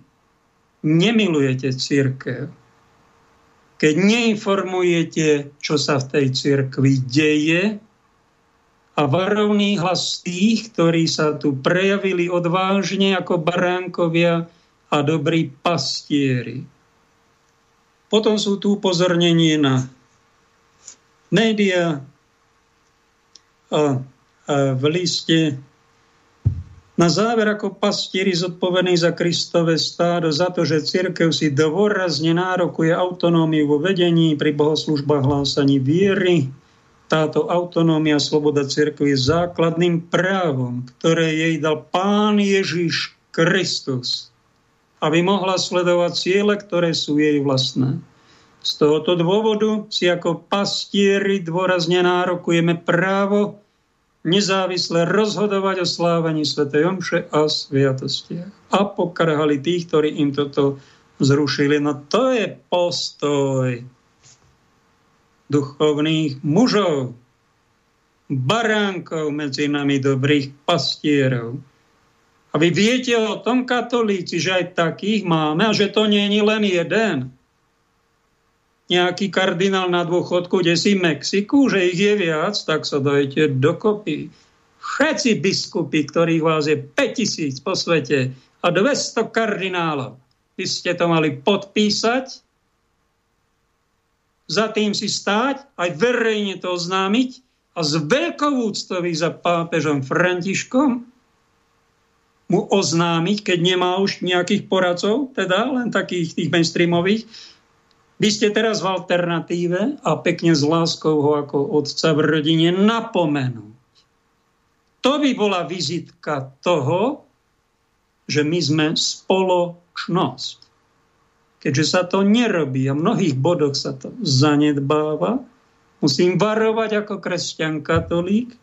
nemilujete církev. Keď neinformujete, čo sa v tej církvi deje, a varovný hlas tých, ktorí sa tu prejavili odvážne ako baránkovia a dobrí pastieri. Potom sú tu upozornenie na média a, a v liste na záver ako pastieri zodpovedný za Kristové stádo, za to, že církev si dôrazne nárokuje autonómiu vo vedení pri bohoslužbách hlásaní viery, táto autonómia, sloboda cirkvi je základným právom, ktoré jej dal Pán Ježiš Kristus, aby mohla sledovať ciele, ktoré sú jej vlastné. Z tohoto dôvodu si ako pastieri dôrazne nárokujeme právo nezávisle rozhodovať o slávení Sv. Jomše a sviatostiach. A pokarhali tých, ktorí im toto zrušili. No to je postoj duchovných mužov, baránkov medzi nami dobrých pastierov. A vy viete o tom, katolíci, že aj takých máme a že to nie je len jeden. Nejaký kardinál na dôchodku, kde si Mexiku, že ich je viac, tak sa dajte dokopy. Všetci biskupy, ktorých vás je 5000 po svete a 200 kardinálov, by ste to mali podpísať, za tým si stáť, aj verejne to oznámiť a z veľkou úctou za pápežom Františkom mu oznámiť, keď nemá už nejakých poradcov, teda len takých tých mainstreamových, vy ste teraz v alternatíve a pekne s láskou ho ako otca v rodine napomenúť. To by bola vizitka toho, že my sme spoločnosť. Keďže sa to nerobí a v mnohých bodoch sa to zanedbáva, musím varovať ako kresťan katolík,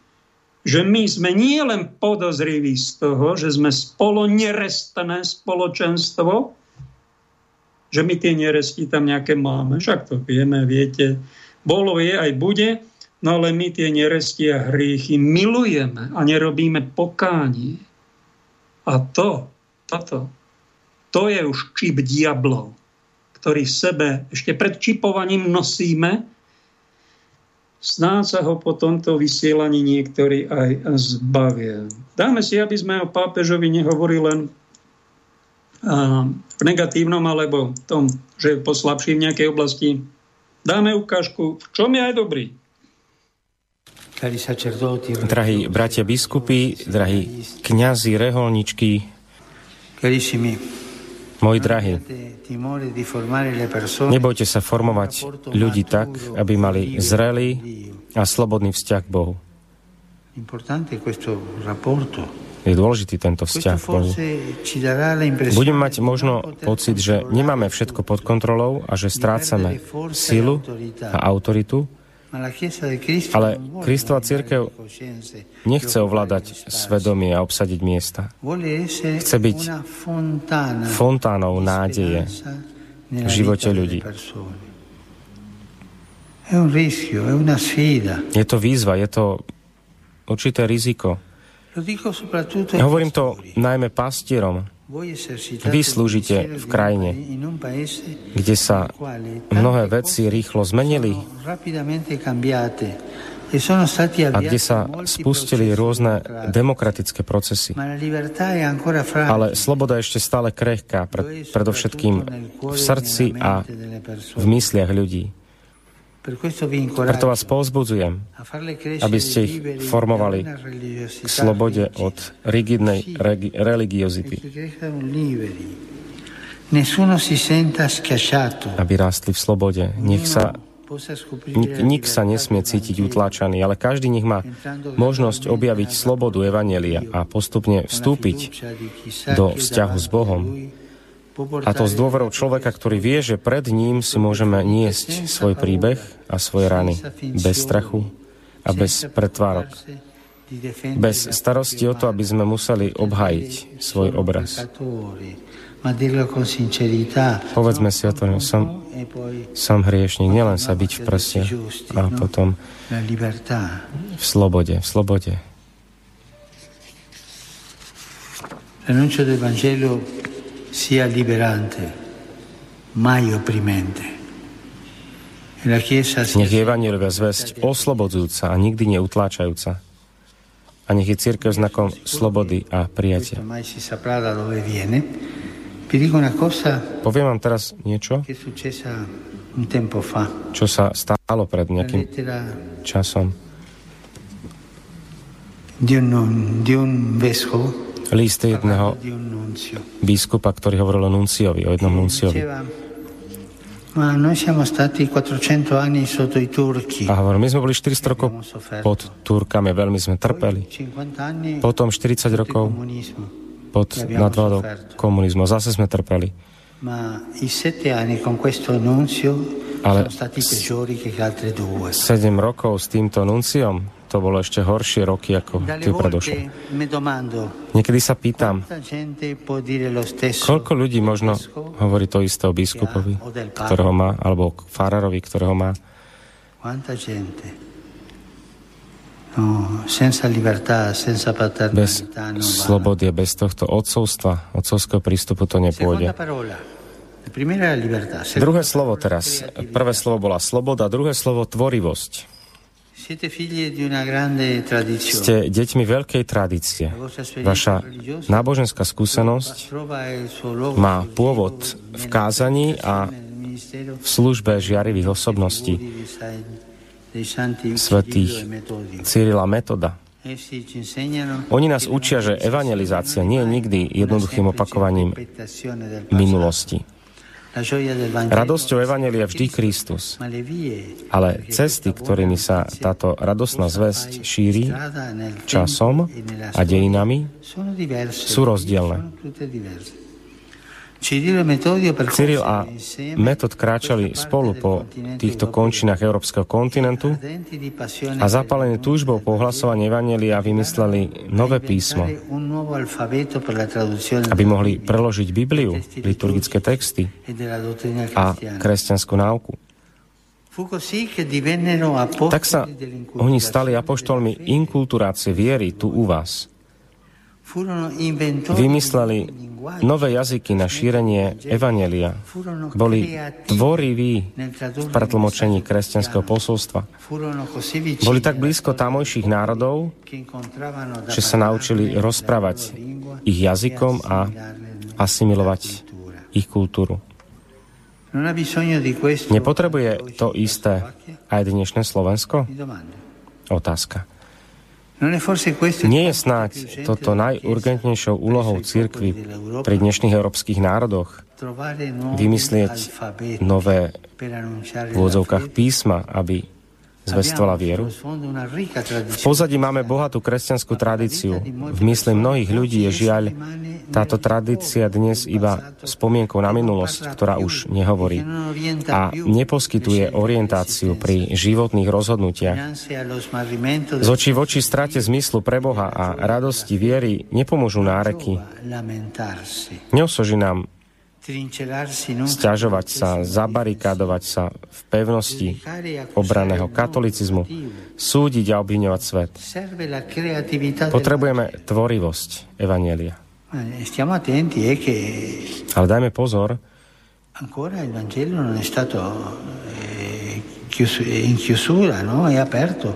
že my sme nie len podozriví z toho, že sme spolo nerestné spoločenstvo, že my tie neresti tam nejaké máme, však to vieme, viete, bolo je aj bude, no ale my tie neresti a hriechy milujeme a nerobíme pokánie. A to, toto, to je už čip diablov, ktorý v sebe ešte pred čipovaním nosíme, Snáď sa ho po tomto vysielaní niektorí aj zbavia. Dáme si, aby sme o pápežovi nehovorili len v negatívnom alebo v tom, že je poslabší v nejakej oblasti. Dáme ukážku, v čom je aj dobrý. Drahí bratia biskupy, drahí kňazi, reholničky, moji drahí, nebojte sa formovať ľudí tak, aby mali zrelý a slobodný vzťah k Bohu. Je dôležitý tento vzťah k Bohu. Budeme mať možno pocit, že nemáme všetko pod kontrolou a že strácame silu a autoritu, ale Kristova církev nechce ovládať svedomie a obsadiť miesta. Chce byť fontánou nádeje v živote ľudí. Je to výzva, je to určité riziko. Hovorím to najmä pastierom, vy slúžite v krajine, kde sa mnohé veci rýchlo zmenili a kde sa spustili rôzne demokratické procesy. Ale sloboda je ešte stále krehká, pred, predovšetkým v srdci a v mysliach ľudí. Preto vás povzbudzujem, aby ste ich formovali k slobode od rigidnej religiozity. Aby rástli v slobode. Nech sa Nik, nik sa nesmie cítiť utláčaný, ale každý nech má možnosť objaviť slobodu Evanelia a postupne vstúpiť do vzťahu s Bohom a to z dôverou človeka, ktorý vie, že pred ním si môžeme niesť svoj príbeh a svoje rany bez strachu a bez pretvárok. Bez starosti o to, aby sme museli obhajiť svoj obraz. Povedzme si o to, že som, som hriešnik, nielen sa byť v prste a potom v slobode, v slobode. L'annuncio del Vangelo sia liberante, mai opprimente. E nech je Evangelia zväzť oslobodzujúca a nikdy neutláčajúca. A nech je církev znakom slobody a prijatia. Poviem vám teraz niečo, čo sa stalo pred nejakým časom. Di un, di un vescovo list jedného biskupa, ktorý hovoril o nunciovi, o jednom nunciovi. A hovoril, my sme boli 400 rokov pod Turkami, veľmi sme trpeli. Potom 40 rokov pod nadvládou komunizmu. Zase sme trpeli. Ale 7 rokov s týmto nunciom, to bolo ešte horšie roky ako tie predošlé. Niekedy sa pýtam, koľko ľudí možno hovorí to isté o biskupovi, ktorého má, alebo farárovi, ktorého má. No, bez slobody, bez tohto odcovstva, odcovského prístupu to nepôjde. Druhé slovo teraz. Prvé slovo bola sloboda, druhé slovo tvorivosť. Ste deťmi veľkej tradície. Vaša náboženská skúsenosť má pôvod v kázaní a v službe žiarivých osobností svetých Cyrila Metoda. Oni nás učia, že evangelizácia nie je nikdy jednoduchým opakovaním minulosti. Radosťou Evangelia vždy Kristus. Ale cesty, ktorými sa táto radosná zväzť šíri časom a dejinami, sú rozdielne. Cyril a Metod kráčali spolu po týchto končinách európskeho kontinentu a zapálení túžbou po ohlasovaní Evangelia vymysleli nové písmo, aby mohli preložiť Bibliu, liturgické texty a kresťanskú náuku. Tak sa oni stali apoštolmi inkulturácie viery tu u vás – Vymysleli nové jazyky na šírenie Evanelia. Boli tvoriví v pretlmočení kresťanského posolstva. Boli tak blízko tamojších národov, že sa naučili rozprávať ich jazykom a asimilovať ich kultúru. Nepotrebuje to isté aj dnešné Slovensko? Otázka. Nie je snáď toto najurgentnejšou úlohou církvy pri dnešných európskych národoch? vymyslieť nové v úvodzovkách písma, aby zvestovala vieru? V pozadí máme bohatú kresťanskú tradíciu. V mysli mnohých ľudí je žiaľ táto tradícia dnes iba spomienkou na minulosť, ktorá už nehovorí a neposkytuje orientáciu pri životných rozhodnutiach. Z očí v oči strate zmyslu pre Boha a radosti viery nepomôžu náreky. Neosoží nám Sťažovať sa, zabarikádovať sa v pevnosti obraného katolicizmu, súdiť a obviňovať svet. Potrebujeme tvorivosť Evanielia. Ale dajme pozor,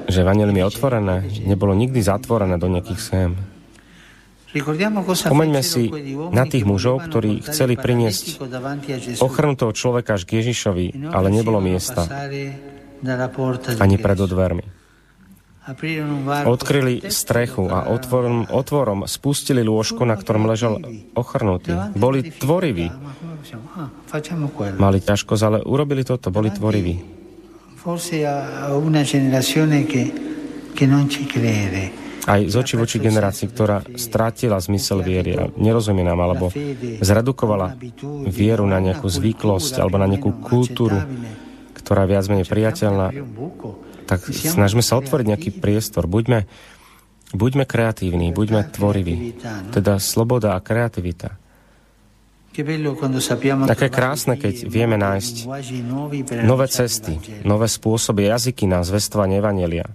že Evangelium je otvorené, nebolo nikdy zatvorené do nejakých schém. Spomeňme si na tých mužov, ktorí chceli priniesť ochrnutého človeka až k Ježišovi, ale nebolo miesta ani pred dvermi. Odkryli strechu a otvorom, otvorom spustili lôžko, na ktorom ležal ochrnutý. Boli tvoriví. Mali ťažkosť, ale urobili toto, boli tvoriví. Forse a una generazione che, che non ci crede aj z oči voči generácii, ktorá strátila zmysel viery a nerozumie nám, alebo zredukovala vieru na nejakú zvyklosť alebo na nejakú kultúru, ktorá je viac menej priateľná, tak snažme sa otvoriť nejaký priestor. Buďme, buďme kreatívni, buďme tvoriví. Teda sloboda a kreativita. Také krásne, keď vieme nájsť nové cesty, nové spôsoby, jazyky na zvestovanie Evangelia.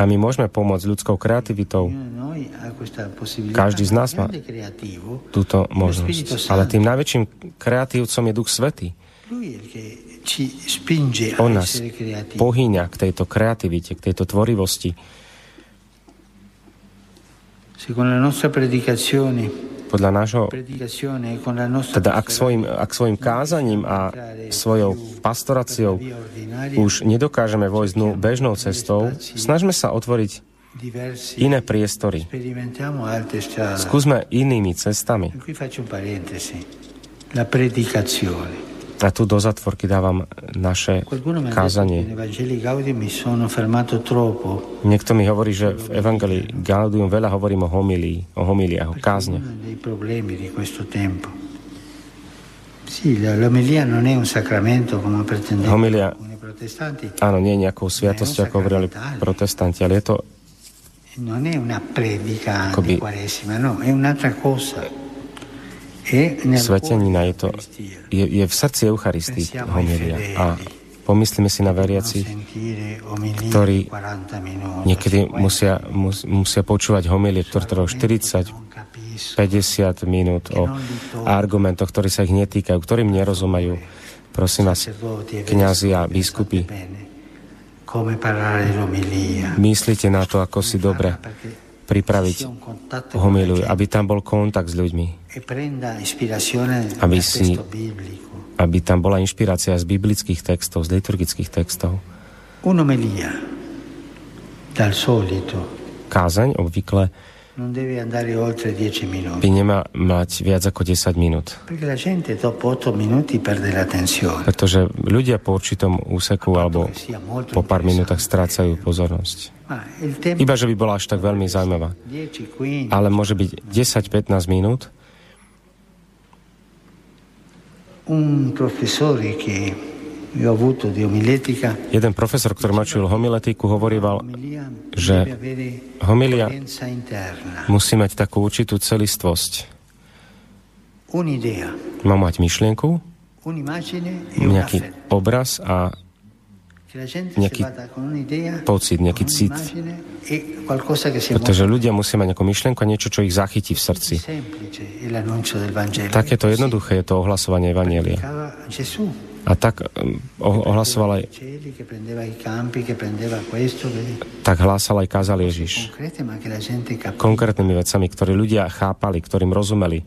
A my môžeme pomôcť ľudskou kreativitou. Každý z nás má túto možnosť. Ale tým najväčším kreatívcom je Duch Svetý. On nás pohýňa k tejto kreativite, k tejto tvorivosti. Podľa nášho, teda ak svojim, ak svojim kázaním a svojou pastoráciou už nedokážeme vojsť dnu bežnou cestou, snažme sa otvoriť iné priestory. Skúsme inými cestami. La predicazione. A tu do zatvorky dávam naše kázanie. Niekto mi hovorí, že v Evangelii Gaudium veľa hovorím o homilii, o homiliách, o kázne. Homilia, áno, nie je nejakou sviatosťou, ako hovorili protestanti, ale je to non è una predica di Quaresima, no, è un'altra cosa. Svetenina je, to, je, je v srdci Eucharistii homilia. A pomyslíme si na veriaci, ktorí niekedy musia, mus, musia počúvať homilie, ktoré trvajú 40, 50 minút o argumentoch, ktorí sa ich netýkajú, ktorým nerozumajú. Prosím vás, kniazy a biskupy, myslíte na to, ako si dobre pripraviť homiliu, aby tam bol kontakt s ľuďmi. E aby, si, aby tam bola inšpirácia z biblických textov, z liturgických textov. Kázaň obvykle by nemá mať viac ako 10 minút. Pretože ľudia po určitom úseku alebo po pár minútach strácajú pozornosť. Iba, že by bola až tak veľmi zaujímavá. Ale môže byť 10-15 minút. Un professore che Jeden profesor, ktorý mačil homiletiku, hovorieval, že homilia musí mať takú určitú celistvosť. Má mať myšlienku, nejaký obraz a nejaký pocit, nejaký cit. E Pretože ľudia musia mať nejakú myšlienku a niečo, čo ich zachytí v srdci. Takéto jednoduché je to ohlasovanie Evanielia. A tak um, ohlasoval aj tak hlásal aj kázal Ježiš. Konkrétnymi vecami, ktoré ľudia chápali, ktorým rozumeli.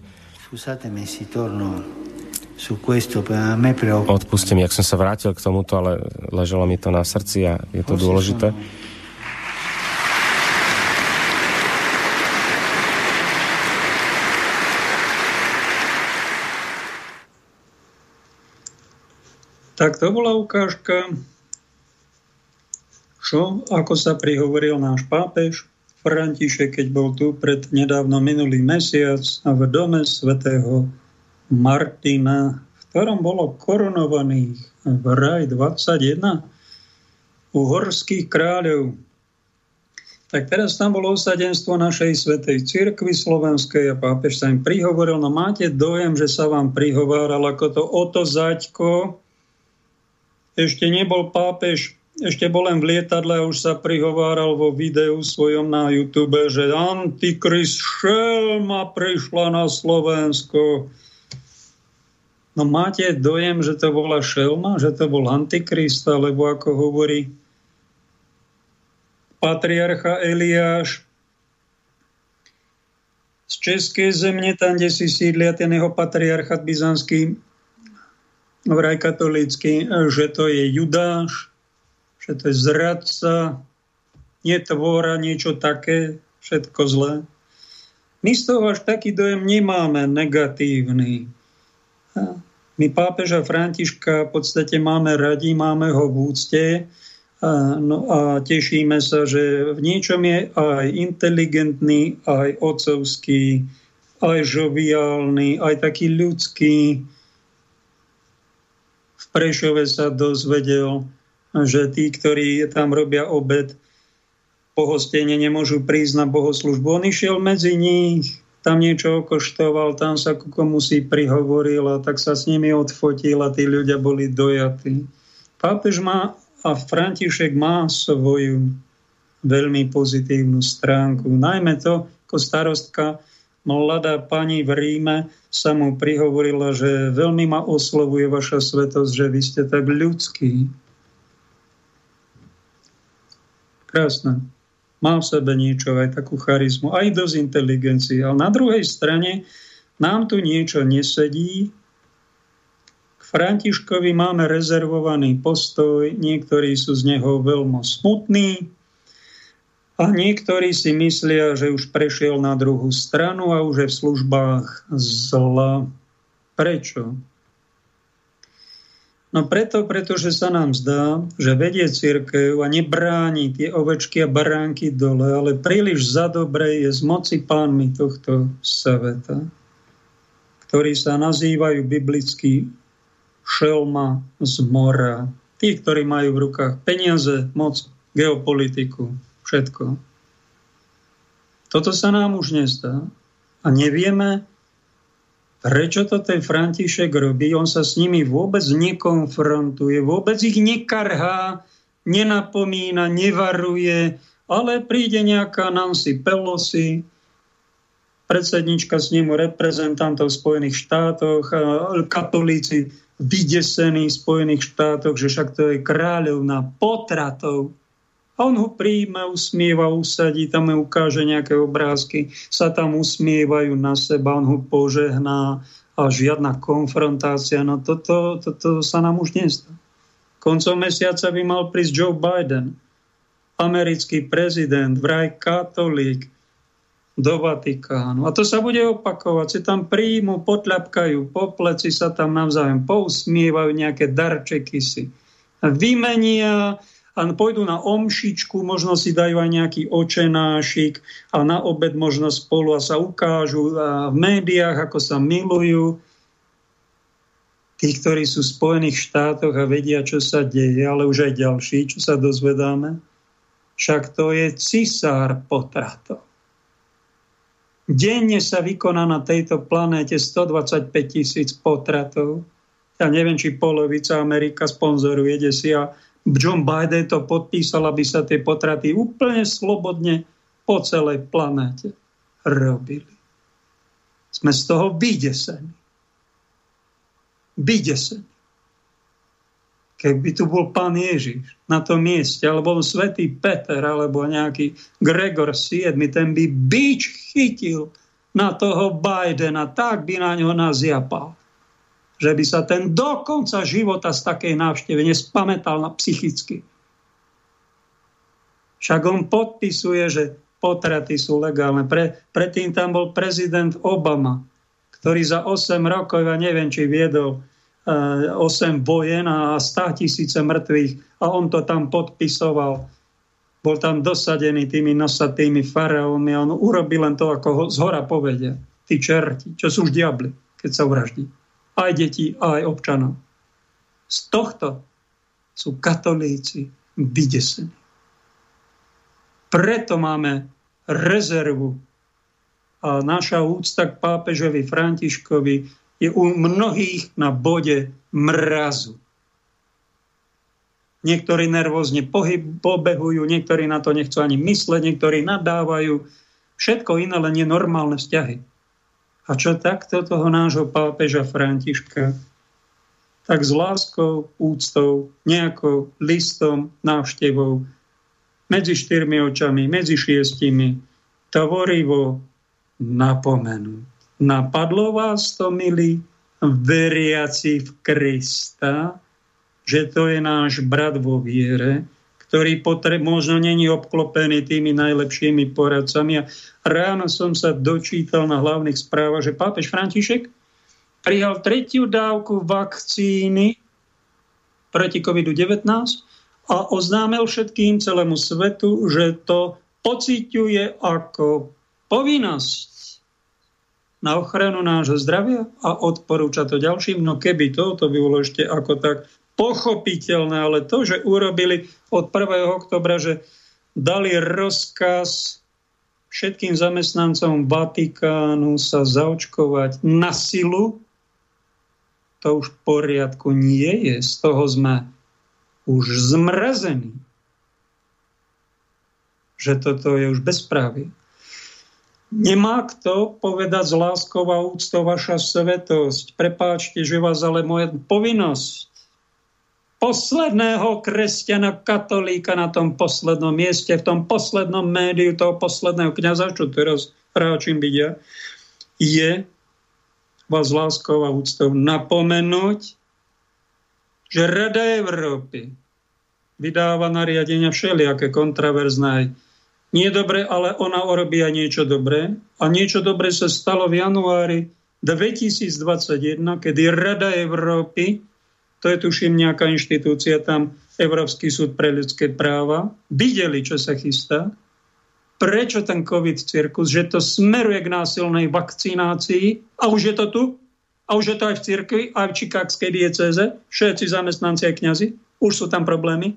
Odpuste mi, ak som sa vrátil k tomuto, ale leželo mi to na srdci a je to dôležité. Tak to bola ukážka, čo, ako sa prihovoril náš pápež František, keď bol tu pred nedávno minulý mesiac v dome svätého Martina, v ktorom bolo korunovaných v raj 21 uhorských kráľov. Tak teraz tam bolo osadenstvo našej svetej cirkvi slovenskej a pápež sa im prihovoril, no máte dojem, že sa vám prihováral ako to Oto Zaďko, ešte nebol pápež, ešte bol len v lietadle a už sa prihováral vo videu svojom na YouTube, že Antikrist šelma prišla na Slovensko. No máte dojem, že to bola šelma, že to bol Antikrist, alebo ako hovorí patriarcha Eliáš, z Českej zemne, tam, kde si sídlia ten jeho patriarchat byzantský, vraj katolícky, že to je Judáš, že to je zradca, netvora, niečo také, všetko zlé. My z toho až taký dojem nemáme negatívny. My pápeža Františka v podstate máme radi, máme ho v úcte a, no a tešíme sa, že v niečom je aj inteligentný, aj ocovský, aj žoviálny, aj taký ľudský, Prešove sa dozvedel, že tí, ktorí tam robia obed, pohostenie nemôžu prísť na bohoslužbu. On išiel medzi nich, tam niečo okoštoval, tam sa ku komu si prihovoril a tak sa s nimi odfotil a tí ľudia boli dojatí. Pápež má a František má svoju veľmi pozitívnu stránku. Najmä to, ako starostka mladá pani v Ríme sa mu prihovorila, že veľmi ma oslovuje vaša svetosť, že vy ste tak ľudský. Krásne. Má v sebe niečo, aj takú charizmu, aj dosť inteligencii. Ale na druhej strane nám tu niečo nesedí. K Františkovi máme rezervovaný postoj, niektorí sú z neho veľmi smutní, a niektorí si myslia, že už prešiel na druhú stranu a už je v službách zla. Prečo? No preto, pretože sa nám zdá, že vedie církev a nebráni tie ovečky a baránky dole, ale príliš za dobre je z moci pánmi tohto sveta, ktorí sa nazývajú biblicky šelma z mora. Tí, ktorí majú v rukách peniaze, moc, geopolitiku, všetko. Toto sa nám už nezdá. A nevieme, prečo to ten František robí. On sa s nimi vôbec nekonfrontuje, vôbec ich nekarhá, nenapomína, nevaruje, ale príde nejaká Nancy Pelosi, predsednička snímu reprezentantov v Spojených štátoch, katolíci vydesení v Spojených štátoch, že však to je kráľovná potratov. A on ho príjme, usmieva, usadí, tam mu ukáže nejaké obrázky, sa tam usmievajú na seba, on ho požehná a žiadna konfrontácia. No toto, toto sa nám už nestá. Koncom mesiaca by mal prísť Joe Biden, americký prezident, vraj katolík, do Vatikánu. A to sa bude opakovať. Si tam príjmu, potľapkajú po pleci, sa tam navzájom pousmievajú, nejaké darčeky si vymenia a pôjdu na omšičku, možno si dajú aj nejaký očenášik a na obed možno spolu a sa ukážu v médiách, ako sa milujú. Tí, ktorí sú v Spojených štátoch a vedia, čo sa deje, ale už aj ďalší, čo sa dozvedáme. Však to je cisár potratov. Denne sa vykoná na tejto planéte 125 tisíc potratov. Ja neviem, či polovica Amerika sponzoruje, si a John Biden to podpísal, aby sa tie potraty úplne slobodne po celej planéte robili. Sme z toho vydesení. Vydesení. Keby tu bol pán Ježiš na tom mieste, alebo svätý Peter, alebo nejaký Gregor VII, ten by bič chytil na toho Bidena, tak by na ňo naziapal. Že by sa ten do konca života z takej návštevy nespamätal na psychicky. Však on podpisuje, že potraty sú legálne. Pre, predtým tam bol prezident Obama, ktorý za 8 rokov, ja neviem, či viedol 8 vojen a 100 tisíce mŕtvych a on to tam podpisoval. Bol tam dosadený tými nosatými faraónmi a on urobil len to, ako ho z hora povedia. Tí čerti, čo sú už diabli, keď sa uvraždí. Aj deti, aj občanov. Z tohto sú katolíci vydesení. Preto máme rezervu a naša úcta k pápežovi Františkovi je u mnohých na bode mrazu. Niektorí nervózne pohyb, pobehujú, niektorí na to nechcú ani mysleť, niektorí nadávajú. Všetko iné, len nenormálne vzťahy. A čo takto toho nášho pápeža Františka? Tak s láskou, úctou, nejakou listom, návštevou, medzi štyrmi očami, medzi šiestimi, tvorivo napomenúť Napadlo vás to, milí veriaci v Krista, že to je náš brat vo viere, ktorý potreb, možno není obklopený tými najlepšími poradcami. A ráno som sa dočítal na hlavných správach, že pápež František prijal tretiu dávku vakcíny proti COVID-19 a oznámil všetkým celému svetu, že to pociťuje ako povinnosť na ochranu nášho zdravia a odporúča to ďalším. No keby to, to by bolo ešte ako tak pochopiteľné, ale to, že urobili od 1. oktobra, že dali rozkaz všetkým zamestnancom Vatikánu sa zaočkovať na silu, to už v poriadku nie je. Z toho sme už zmrazení. Že toto je už bezprávie. Nemá kto povedať z láskou a úctou vaša svetosť. Prepáčte, že vás ale moja povinnosť posledného kresťana katolíka na tom poslednom mieste, v tom poslednom médiu toho posledného kniaza, čo teraz ráčim byť je vás láskou a úctou napomenúť, že Rada Európy vydáva nariadenia všelijaké kontraverzné nie dobre, ale ona urobí aj niečo dobré. A niečo dobré sa stalo v januári 2021, kedy Rada Európy, to je tuším nejaká inštitúcia tam, Európsky súd pre ľudské práva, videli, čo sa chystá, prečo ten COVID-cirkus, že to smeruje k násilnej vakcinácii? A už je to tu, a už je to aj v cirkvi, aj v Čikagskej diecéze, všetci zamestnanci aj kňazi, už sú tam problémy.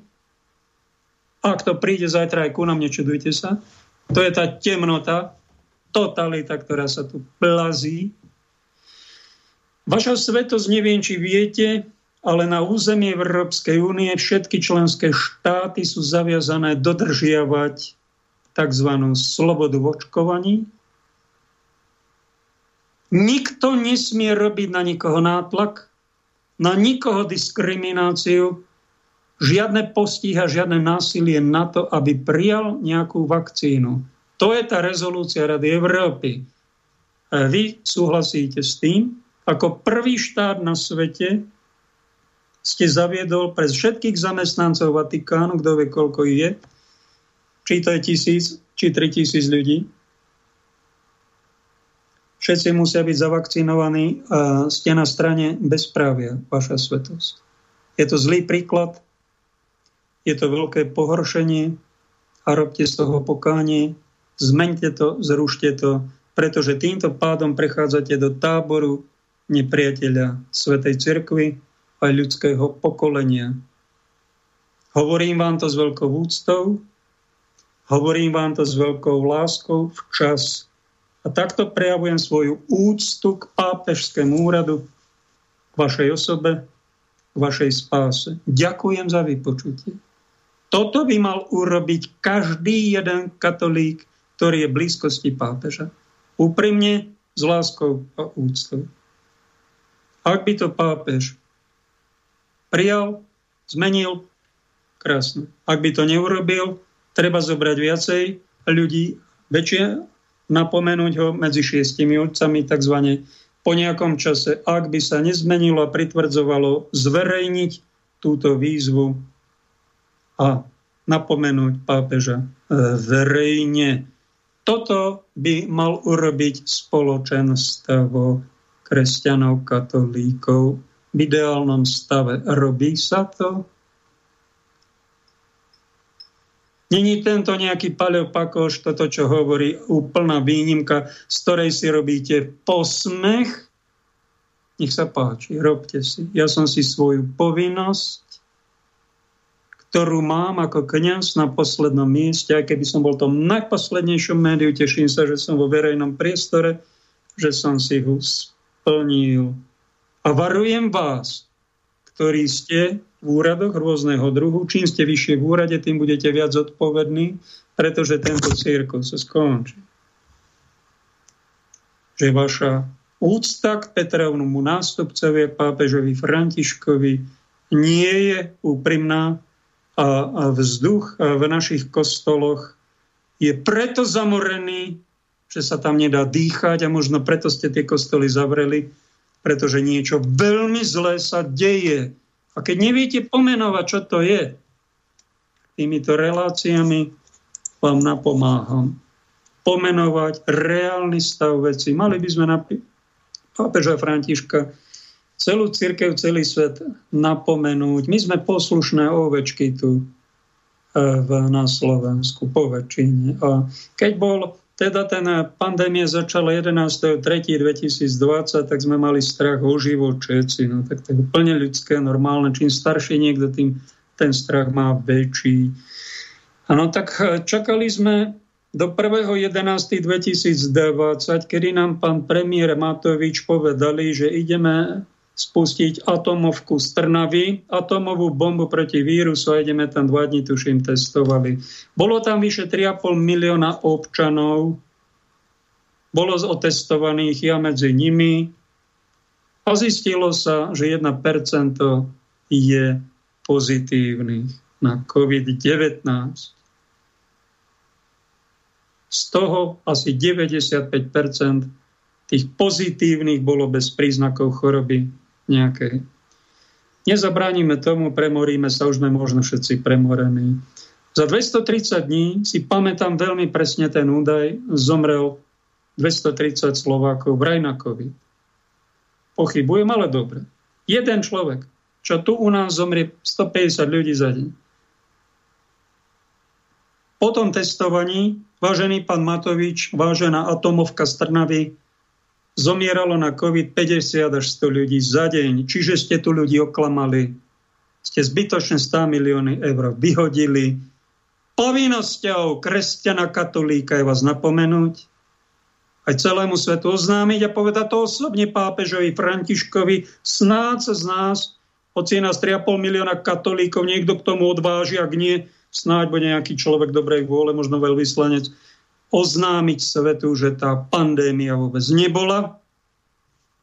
Ak to príde zajtra aj ku nám, nečudujte sa. To je tá temnota, totalita, ktorá sa tu plazí. Vaša svetosť, neviem, či viete, ale na území Európskej únie všetky členské štáty sú zaviazané dodržiavať tzv. slobodu v očkovaní, Nikto nesmie robiť na nikoho nátlak, na nikoho diskrimináciu, žiadne postíha, žiadne násilie na to, aby prijal nejakú vakcínu. To je tá rezolúcia Rady Európy. A vy súhlasíte s tým, ako prvý štát na svete ste zaviedol pre všetkých zamestnancov Vatikánu, kto vie, koľko ich je, či to je tisíc, či tri tisíc ľudí, všetci musia byť zavakcinovaní a ste na strane bezprávia, vaša svetosť. Je to zlý príklad, je to veľké pohoršenie a robte z toho pokánie, zmente to, zrušte to, pretože týmto pádom prechádzate do táboru nepriateľa Svetej Cirkvy a ľudského pokolenia. Hovorím vám to s veľkou úctou, hovorím vám to s veľkou láskou včas a takto prejavujem svoju úctu k pápežskému úradu, k vašej osobe, k vašej spáse. Ďakujem za vypočutie. Toto by mal urobiť každý jeden katolík, ktorý je v blízkosti pápeža. Úprimne, s láskou a úctou. Ak by to pápež prijal, zmenil, krásne. Ak by to neurobil, treba zobrať viacej ľudí, väčšie napomenúť ho medzi šiestimi otcami, tzv. po nejakom čase, ak by sa nezmenilo a pritvrdzovalo, zverejniť túto výzvu a napomenúť pápeža e, verejne. Toto by mal urobiť spoločenstvo kresťanov, katolíkov v ideálnom stave. Robí sa to? Není tento nejaký paleopakoš, toto, čo hovorí, úplná výnimka, z ktorej si robíte posmech? Nech sa páči, robte si. Ja som si svoju povinnosť, ktorú mám ako kniaz na poslednom mieste, aj keby som bol tom najposlednejšom médiu, teším sa, že som vo verejnom priestore, že som si ho splnil. A varujem vás, ktorí ste v úradoch rôzneho druhu. Čím ste vyššie v úrade, tým budete viac zodpovední, pretože tento cirkus sa skončí. Že vaša úcta k Petrovnomu nástupcovi pápežovi Františkovi nie je úprimná a, vzduch v našich kostoloch je preto zamorený, že sa tam nedá dýchať a možno preto ste tie kostoly zavreli, pretože niečo veľmi zlé sa deje a keď neviete pomenovať, čo to je, týmito reláciami vám napomáham. Pomenovať reálny stav veci. Mali by sme napríklad pápeža Františka celú církev, celý svet napomenúť. My sme poslušné ovečky tu e, v, na Slovensku, po väčšine. A keď bol teda ten pandémia začala 11.3.2020, tak sme mali strach o život všetci. No, tak to je úplne ľudské, normálne. Čím starší niekto, tým ten strach má väčší. Ano, tak eh, čakali sme do 1.11.2020, kedy nám pán premiér Matovič povedali, že ideme spustiť atomovku z Trnavy, atomovú bombu proti vírusu a ideme tam dva dní, tuším, testovali. Bolo tam vyše 3,5 milióna občanov, bolo otestovaných ja medzi nimi a zistilo sa, že 1% je pozitívnych na COVID-19. Z toho asi 95% tých pozitívnych bolo bez príznakov choroby nejakej. Nezabránime tomu, premoríme sa, už sme možno všetci premorení. Za 230 dní, si pamätám veľmi presne ten údaj, zomrel 230 Slovákov v Rajnakovi. Pochybujem, ale dobre. Jeden človek, čo tu u nás zomrie 150 ľudí za deň. Po tom testovaní, vážený pán Matovič, vážená atomovka z Trnavy, zomieralo na COVID 50 až 100 ľudí za deň. Čiže ste tu ľudí oklamali. Ste zbytočne 100 milióny eur vyhodili. Povinnosťou kresťana katolíka je vás napomenúť, aj celému svetu oznámiť a povedať to osobne pápežovi Františkovi, snáď sa z nás, hoci nás 3,5 milióna katolíkov, niekto k tomu odváži, ak nie, snáď bude nejaký človek dobrej vôle, možno veľvyslanec, oznámiť svetu, že tá pandémia vôbec nebola,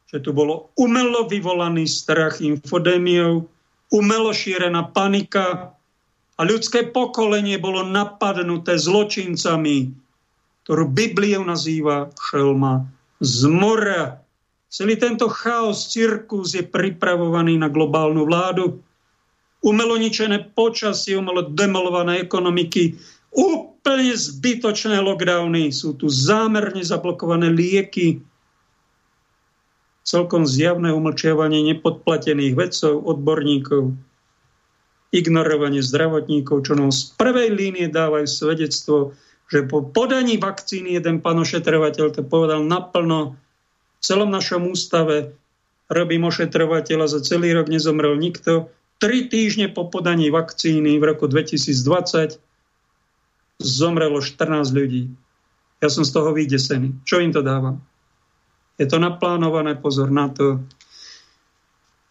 že tu bolo umelo vyvolaný strach infodémiou, umelo šírená panika a ľudské pokolenie bolo napadnuté zločincami, ktorú Bibliou nazýva šelma z mora. Celý tento chaos, cirkus je pripravovaný na globálnu vládu. Umelo ničené počasie, umelo demolované ekonomiky, úplne zbytočné lockdowny, sú tu zámerne zablokované lieky, celkom zjavné umlčiavanie nepodplatených vedcov, odborníkov, ignorovanie zdravotníkov, čo nám z prvej línie dávajú svedectvo že po podaní vakcíny jeden pán ošetrovateľ to povedal naplno. V celom našom ústave robím ošetrovateľa, za celý rok nezomrel nikto. Tri týždne po podaní vakcíny v roku 2020 zomrelo 14 ľudí. Ja som z toho vydesený. Čo im to dávam? Je to naplánované, pozor na to.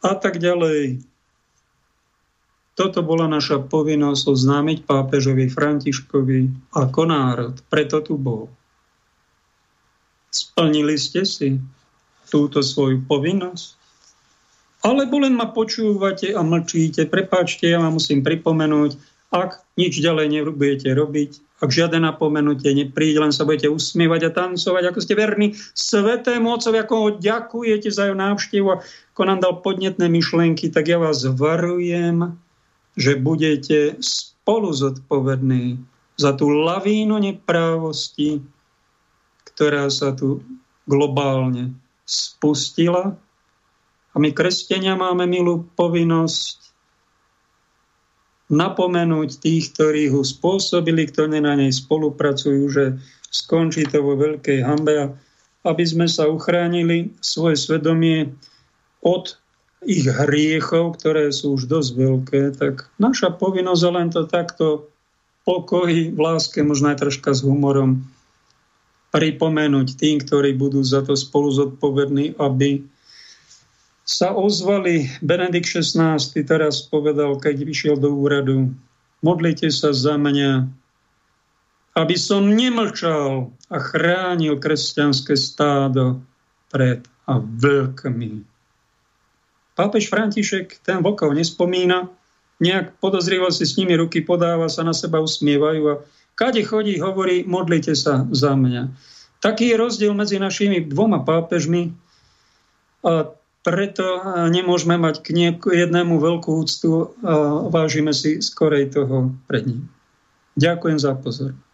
A tak ďalej. Toto bola naša povinnosť oznámiť pápežovi Františkovi ako národ. Preto tu bol. Splnili ste si túto svoju povinnosť? Alebo len ma počúvate a mlčíte. Prepáčte, ja vám musím pripomenúť, ak nič ďalej nebudete robiť, ak žiadne napomenutie nepríde, len sa budete usmievať a tancovať, ako ste verní svetému Otcovi, ako ho ďakujete za jeho návštevu, ako nám dal podnetné myšlenky, tak ja vás varujem, že budete spolu zodpovední za tú lavínu neprávosti, ktorá sa tu globálne spustila. A my, kresťania, máme milú povinnosť napomenúť tých, ktorí ho spôsobili, ktorí na nej spolupracujú, že skončí to vo veľkej hambe, aby sme sa uchránili svoje svedomie od ich hriechov, ktoré sú už dosť veľké, tak naša povinnosť je len to takto pokoji, v láske, možno aj troška s humorom pripomenúť tým, ktorí budú za to spolu zodpovední, aby sa ozvali. Benedikt XVI teraz povedal, keď vyšiel do úradu, modlite sa za mňa, aby som nemlčal a chránil kresťanské stádo pred a vlkmi. Pápež František ten vlkov nespomína, nejak podozrivo si s nimi ruky podáva, sa na seba usmievajú a kade chodí, hovorí, modlite sa za mňa. Taký je rozdiel medzi našimi dvoma pápežmi a preto nemôžeme mať k jednému veľkú úctu a vážime si skorej toho pred ním. Ďakujem za pozornosť.